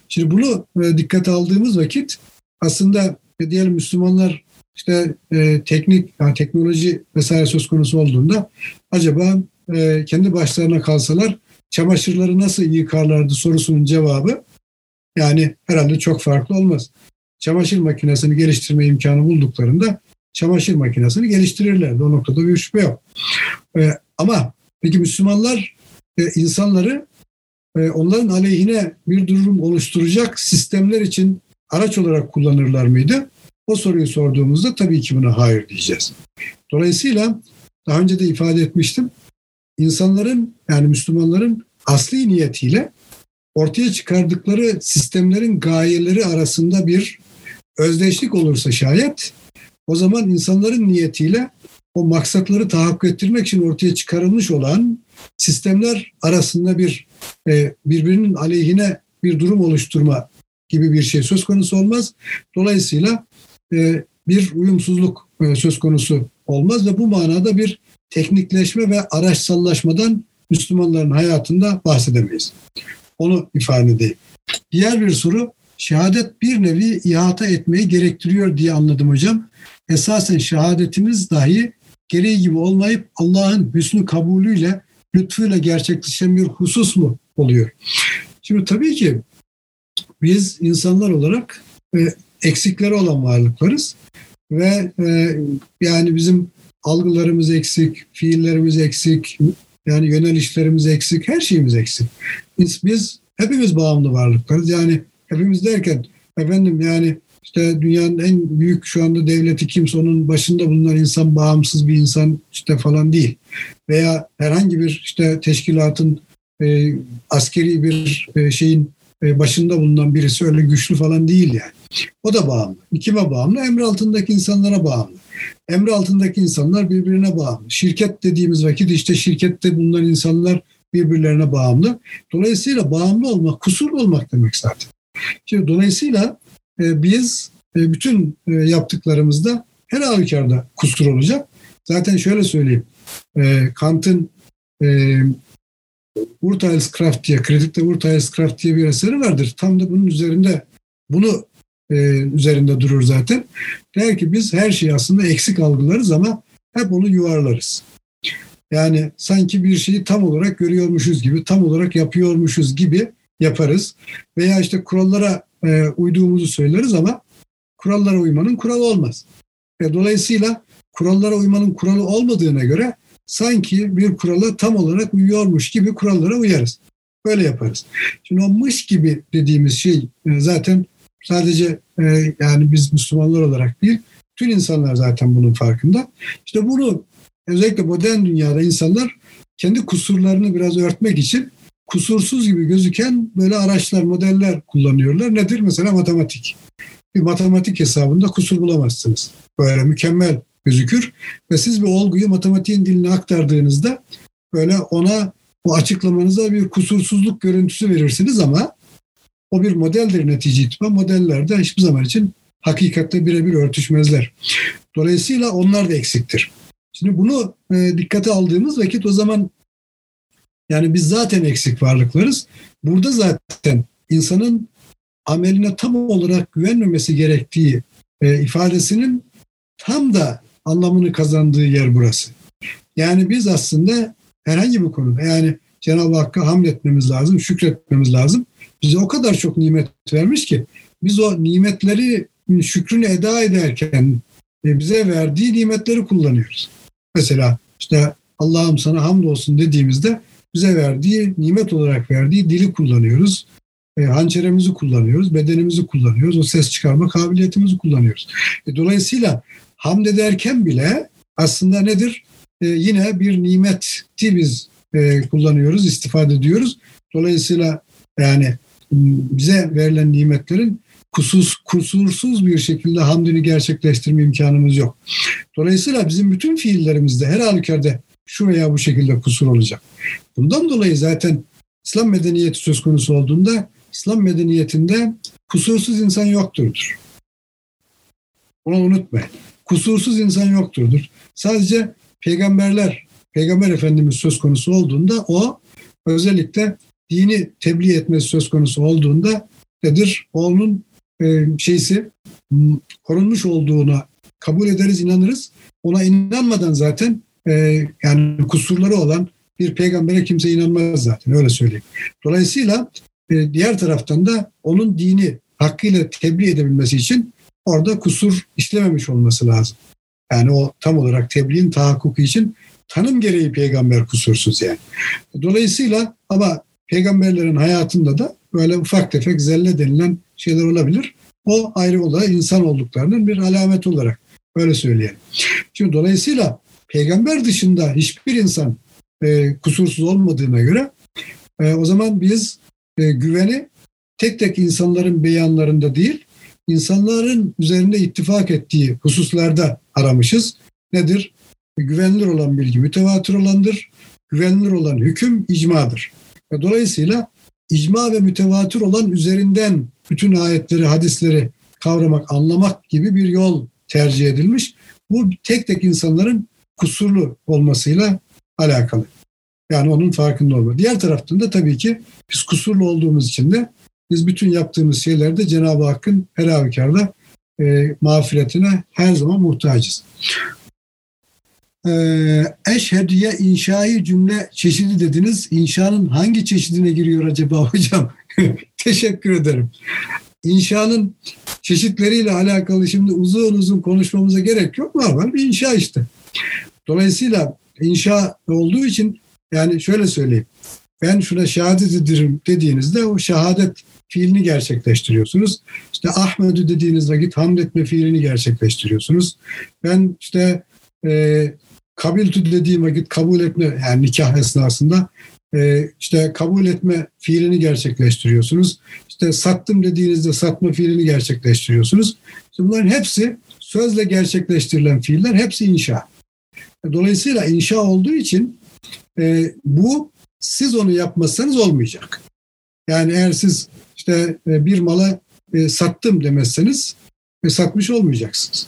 Şimdi bunu e, dikkate aldığımız vakit aslında diyelim Müslümanlar işte e, teknik, yani teknoloji vesaire söz konusu olduğunda acaba e, kendi başlarına kalsalar çamaşırları nasıl yıkarlardı sorusunun cevabı yani herhalde çok farklı olmaz. Çamaşır makinesini geliştirme imkanı bulduklarında çamaşır makinesini geliştirirlerdi. O noktada bir şüphe yok. Ama peki Müslümanlar e, insanları e, onların aleyhine bir durum oluşturacak sistemler için araç olarak kullanırlar mıydı? O soruyu sorduğumuzda tabii ki buna hayır diyeceğiz. Dolayısıyla daha önce de ifade etmiştim. İnsanların yani Müslümanların asli niyetiyle ortaya çıkardıkları sistemlerin gayeleri arasında bir özdeşlik olursa şayet o zaman insanların niyetiyle o maksatları tahakkuk ettirmek için ortaya çıkarılmış olan sistemler arasında bir e, birbirinin aleyhine bir durum oluşturma gibi bir şey söz konusu olmaz. Dolayısıyla e, bir uyumsuzluk e, söz konusu olmaz ve bu manada bir teknikleşme ve araçsallaşmadan Müslümanların hayatında bahsedemeyiz. Onu ifade edeyim. Diğer bir soru, şehadet bir nevi ihata etmeyi gerektiriyor diye anladım hocam. Esasen şehadetimiz dahi gereği gibi olmayıp Allah'ın hüsnü kabulüyle, lütfuyla gerçekleşen bir husus mu oluyor? Şimdi tabii ki biz insanlar olarak e, eksikleri olan varlıklarız ve e, yani bizim algılarımız eksik, fiillerimiz eksik, yani yönelişlerimiz eksik, her şeyimiz eksik. Biz, biz hepimiz bağımlı varlıklarız. Yani hepimiz derken efendim yani işte dünyanın en büyük şu anda devleti kimse onun başında bulunan insan bağımsız bir insan işte falan değil. Veya herhangi bir işte teşkilatın e, askeri bir e, şeyin e, başında bulunan birisi öyle güçlü falan değil yani. O da bağımlı. Kime bağımlı? Emri altındaki insanlara bağımlı. Emri altındaki insanlar birbirine bağımlı. Şirket dediğimiz vakit işte şirkette bulunan insanlar birbirlerine bağımlı. Dolayısıyla bağımlı olmak, kusurlu olmak demek zaten. Şimdi dolayısıyla biz e, bütün e, yaptıklarımızda her halükarda kusur olacak. Zaten şöyle söyleyeyim. E, Kant'ın e, Urteilskraft diye, Kritikte Urteilskraft diye bir eseri vardır. Tam da bunun üzerinde bunu e, üzerinde durur zaten. Der ki biz her şeyi aslında eksik algılarız ama hep onu yuvarlarız. Yani sanki bir şeyi tam olarak görüyormuşuz gibi, tam olarak yapıyormuşuz gibi yaparız. Veya işte kurallara e, uyduğumuzu söyleriz ama kurallara uymanın kuralı olmaz. Ve dolayısıyla kurallara uymanın kuralı olmadığına göre sanki bir kurala tam olarak uyuyormuş gibi kurallara uyarız. Böyle yaparız. Şimdi o mış gibi dediğimiz şey e, zaten sadece e, yani biz Müslümanlar olarak değil, bütün insanlar zaten bunun farkında. İşte bunu özellikle modern dünyada insanlar kendi kusurlarını biraz örtmek için kusursuz gibi gözüken böyle araçlar, modeller kullanıyorlar. Nedir? Mesela matematik. Bir matematik hesabında kusur bulamazsınız. Böyle mükemmel gözükür ve siz bir olguyu matematiğin diline aktardığınızda böyle ona bu açıklamanıza bir kusursuzluk görüntüsü verirsiniz ama o bir modeldir netice itibariyle. Modeller de hiçbir zaman için hakikatte birebir örtüşmezler. Dolayısıyla onlar da eksiktir. Şimdi bunu e, dikkate aldığımız vakit o zaman yani biz zaten eksik varlıklarız. Burada zaten insanın ameline tam olarak güvenmemesi gerektiği e, ifadesinin tam da anlamını kazandığı yer burası. Yani biz aslında herhangi bir konuda yani Cenab-ı Hakk'a hamd etmemiz lazım, şükretmemiz lazım. Bize o kadar çok nimet vermiş ki biz o nimetleri şükrünü eda ederken e, bize verdiği nimetleri kullanıyoruz. Mesela işte Allah'ım sana hamdolsun dediğimizde bize verdiği, nimet olarak verdiği dili kullanıyoruz. E, hançeremizi kullanıyoruz, bedenimizi kullanıyoruz, o ses çıkarma kabiliyetimizi kullanıyoruz. E, dolayısıyla hamd ederken bile aslında nedir? E, yine bir nimeti biz e, kullanıyoruz, istifade ediyoruz. Dolayısıyla yani bize verilen nimetlerin kusuz, kusursuz bir şekilde hamdini gerçekleştirme imkanımız yok. Dolayısıyla bizim bütün fiillerimizde her halükarda şu veya bu şekilde kusur olacak. Bundan dolayı zaten İslam medeniyeti söz konusu olduğunda İslam medeniyetinde kusursuz insan yokturdur. Bunu unutmayın. Kusursuz insan yokturdur. Sadece peygamberler, peygamber efendimiz söz konusu olduğunda o özellikle dini tebliğ etmesi söz konusu olduğunda nedir? Onun e, şeysi korunmuş olduğuna kabul ederiz, inanırız. Ona inanmadan zaten e, yani kusurları olan bir peygambere kimse inanmaz zaten öyle söyleyeyim. Dolayısıyla e, diğer taraftan da onun dini hakkıyla tebliğ edebilmesi için orada kusur işlememiş olması lazım. Yani o tam olarak tebliğin tahakkuku için tanım gereği peygamber kusursuz yani. Dolayısıyla ama peygamberlerin hayatında da böyle ufak tefek zelle denilen şeyler olabilir. O ayrı olarak insan olduklarının bir alamet olarak öyle söyleyelim. Şimdi dolayısıyla peygamber dışında hiçbir insan e, kusursuz olmadığına göre e, o zaman biz e, güveni tek tek insanların beyanlarında değil, insanların üzerinde ittifak ettiği hususlarda aramışız. Nedir? Güvenilir olan bilgi mütevatir olandır. Güvenilir olan hüküm icmadır. Ve dolayısıyla icma ve mütevatir olan üzerinden bütün ayetleri, hadisleri kavramak, anlamak gibi bir yol tercih edilmiş. Bu tek tek insanların kusurlu olmasıyla alakalı. Yani onun farkında olma. Diğer taraftan da tabii ki biz kusurlu olduğumuz için de biz bütün yaptığımız şeylerde Cenab-ı Hakk'ın her halükarda e, mağfiretine her zaman muhtacız. E, eşhediye inşai cümle çeşidi dediniz. İnşanın hangi çeşidine giriyor acaba hocam? Teşekkür ederim. İnşanın çeşitleriyle alakalı şimdi uzun uzun konuşmamıza gerek yok. Normal bir inşa işte. Dolayısıyla inşa olduğu için yani şöyle söyleyeyim. Ben şuna şehadet ederim dediğinizde o şehadet fiilini gerçekleştiriyorsunuz. İşte Ahmet'ü dediğiniz vakit hamd etme fiilini gerçekleştiriyorsunuz. Ben işte e, kabiltü dediğim vakit kabul etme yani nikah esnasında e, işte kabul etme fiilini gerçekleştiriyorsunuz. İşte sattım dediğinizde satma fiilini gerçekleştiriyorsunuz. İşte bunların hepsi sözle gerçekleştirilen fiiller hepsi inşa. Dolayısıyla inşa olduğu için e, bu siz onu yapmazsanız olmayacak. Yani eğer siz işte e, bir mala e, sattım demezseniz e, satmış olmayacaksınız.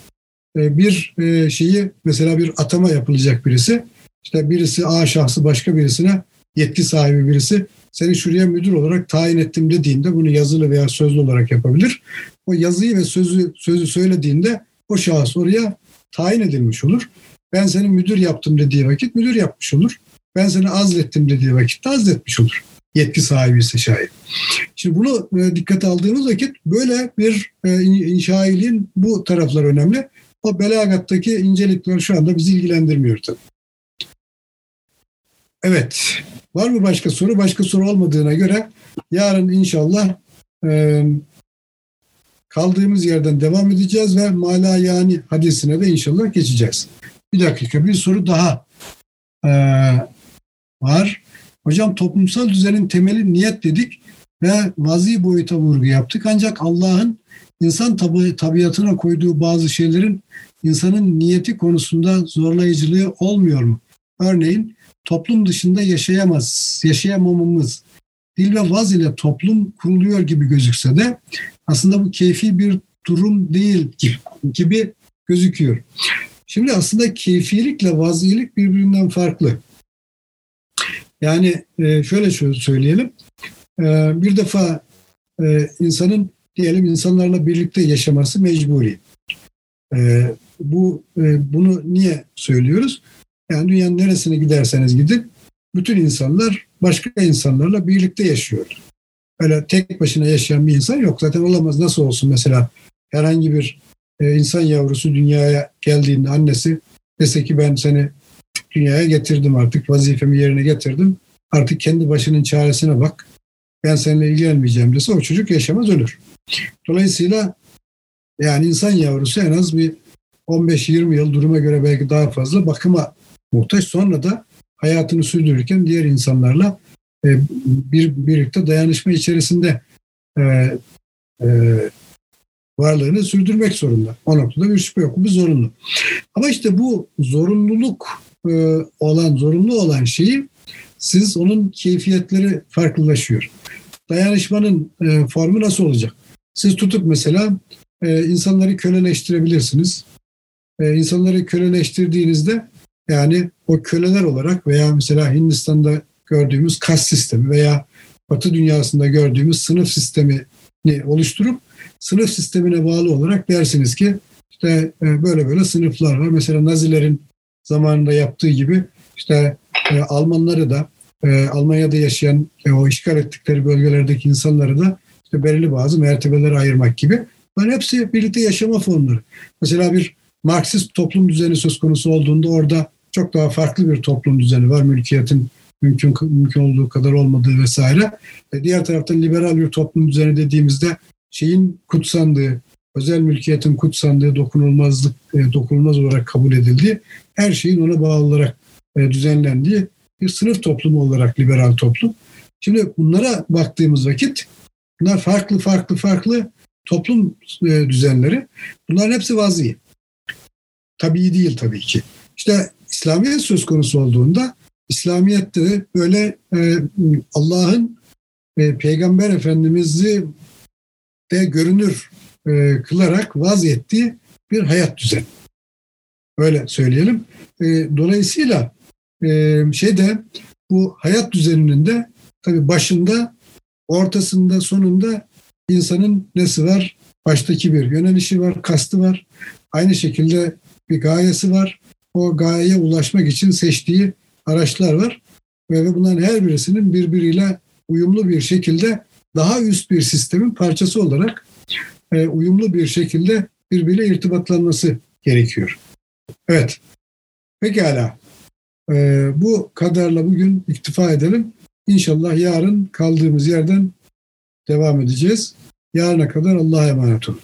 E, bir e, şeyi mesela bir atama yapılacak birisi işte birisi A şahsı başka birisine yetki sahibi birisi seni şuraya müdür olarak tayin ettim dediğinde bunu yazılı veya sözlü olarak yapabilir. O yazıyı ve sözü sözü söylediğinde o şahıs oraya tayin edilmiş olur. Ben seni müdür yaptım dediği vakit müdür yapmış olur. Ben seni azlettim dediği vakit de azletmiş olur. Yetki sahibi ise şayet. Şimdi bunu e, dikkate aldığımız vakit böyle bir e, inşailiğin bu taraflar önemli. O belagattaki incelikler şu anda bizi ilgilendirmiyor tabii. Evet. Var mı başka soru? Başka soru olmadığına göre yarın inşallah e, kaldığımız yerden devam edeceğiz ve mala yani hadisine de inşallah geçeceğiz. Bir dakika bir soru daha e, var. Hocam toplumsal düzenin temeli niyet dedik ve vazi boyuta vurgu yaptık. Ancak Allah'ın insan tabi, tabiatına koyduğu bazı şeylerin insanın niyeti konusunda zorlayıcılığı olmuyor mu? Örneğin toplum dışında yaşayamaz, yaşayamamamız, dil ve vaz ile toplum kuruluyor gibi gözükse de aslında bu keyfi bir durum değil gibi gözüküyor. Şimdi aslında keyfilikle vazilik birbirinden farklı. Yani e, şöyle söyleyelim. E, bir defa e, insanın diyelim insanlarla birlikte yaşaması mecburi. Bu bunu niye söylüyoruz? Yani dünyanın neresine giderseniz gidin bütün insanlar başka insanlarla birlikte yaşıyor. Öyle tek başına yaşayan bir insan yok. Zaten olamaz. Nasıl olsun mesela herhangi bir insan yavrusu dünyaya geldiğinde annesi dese ki ben seni dünyaya getirdim artık vazifemi yerine getirdim. Artık kendi başının çaresine bak. Ben seninle ilgilenmeyeceğim dese o çocuk yaşamaz ölür. Dolayısıyla yani insan yavrusu en az bir 15-20 yıl duruma göre belki daha fazla bakıma muhtaç. Sonra da hayatını sürdürürken diğer insanlarla e, bir birlikte dayanışma içerisinde e, e, varlığını sürdürmek zorunda. O noktada bir şüphe yok. Bu zorunlu. Ama işte bu zorunluluk e, olan, zorunlu olan şeyi siz onun keyfiyetleri farklılaşıyor. Dayanışmanın e, formu nasıl olacak? Siz tutup mesela e, insanları köleleştirebilirsiniz. İnsanları köleleştirdiğinizde yani o köleler olarak veya mesela Hindistan'da gördüğümüz kas sistemi veya Batı dünyasında gördüğümüz sınıf sistemini oluşturup sınıf sistemine bağlı olarak dersiniz ki işte e, böyle böyle sınıflar var. Mesela Nazilerin zamanında yaptığı gibi işte e, Almanları da e, Almanya'da yaşayan o işgal ettikleri bölgelerdeki insanları da işte belirli bazı mertebelere ayırmak gibi. Bunların hepsi birlikte yaşama formları. Mesela bir Marksist toplum düzeni söz konusu olduğunda orada çok daha farklı bir toplum düzeni var. Mülkiyetin mümkün mümkün olduğu kadar olmadığı vesaire. E, diğer taraftan liberal bir toplum düzeni dediğimizde şeyin kutsandığı, özel mülkiyetin kutsandığı, dokunulmazlık e, dokunulmaz olarak kabul edildiği, her şeyin ona bağlı olarak e, düzenlendiği bir sınıf toplumu olarak liberal toplum. Şimdi bunlara baktığımız vakit bunlar farklı farklı farklı toplum e, düzenleri. Bunların hepsi vazi. Tabii değil tabii ki. İşte İslamiyet söz konusu olduğunda İslamiyet'te böyle e, Allah'ın e, Peygamber Efendimiz'i de görünür e, kılarak ettiği bir hayat düzeni. Öyle söyleyelim. E, dolayısıyla e, şeyde bu hayat düzeninin de tabii başında, ortasında, sonunda insanın nesi var? Baştaki bir yönelişi var, kastı var. Aynı şekilde bir gayesi var. O gayeye ulaşmak için seçtiği araçlar var. Ve bunların her birisinin birbiriyle uyumlu bir şekilde daha üst bir sistemin parçası olarak e, uyumlu bir şekilde birbiriyle irtibatlanması gerekiyor. Evet. Pekala. E, bu kadarla bugün iktifa edelim. İnşallah yarın kaldığımız yerden devam edeceğiz. Yarına kadar Allah'a emanet olun.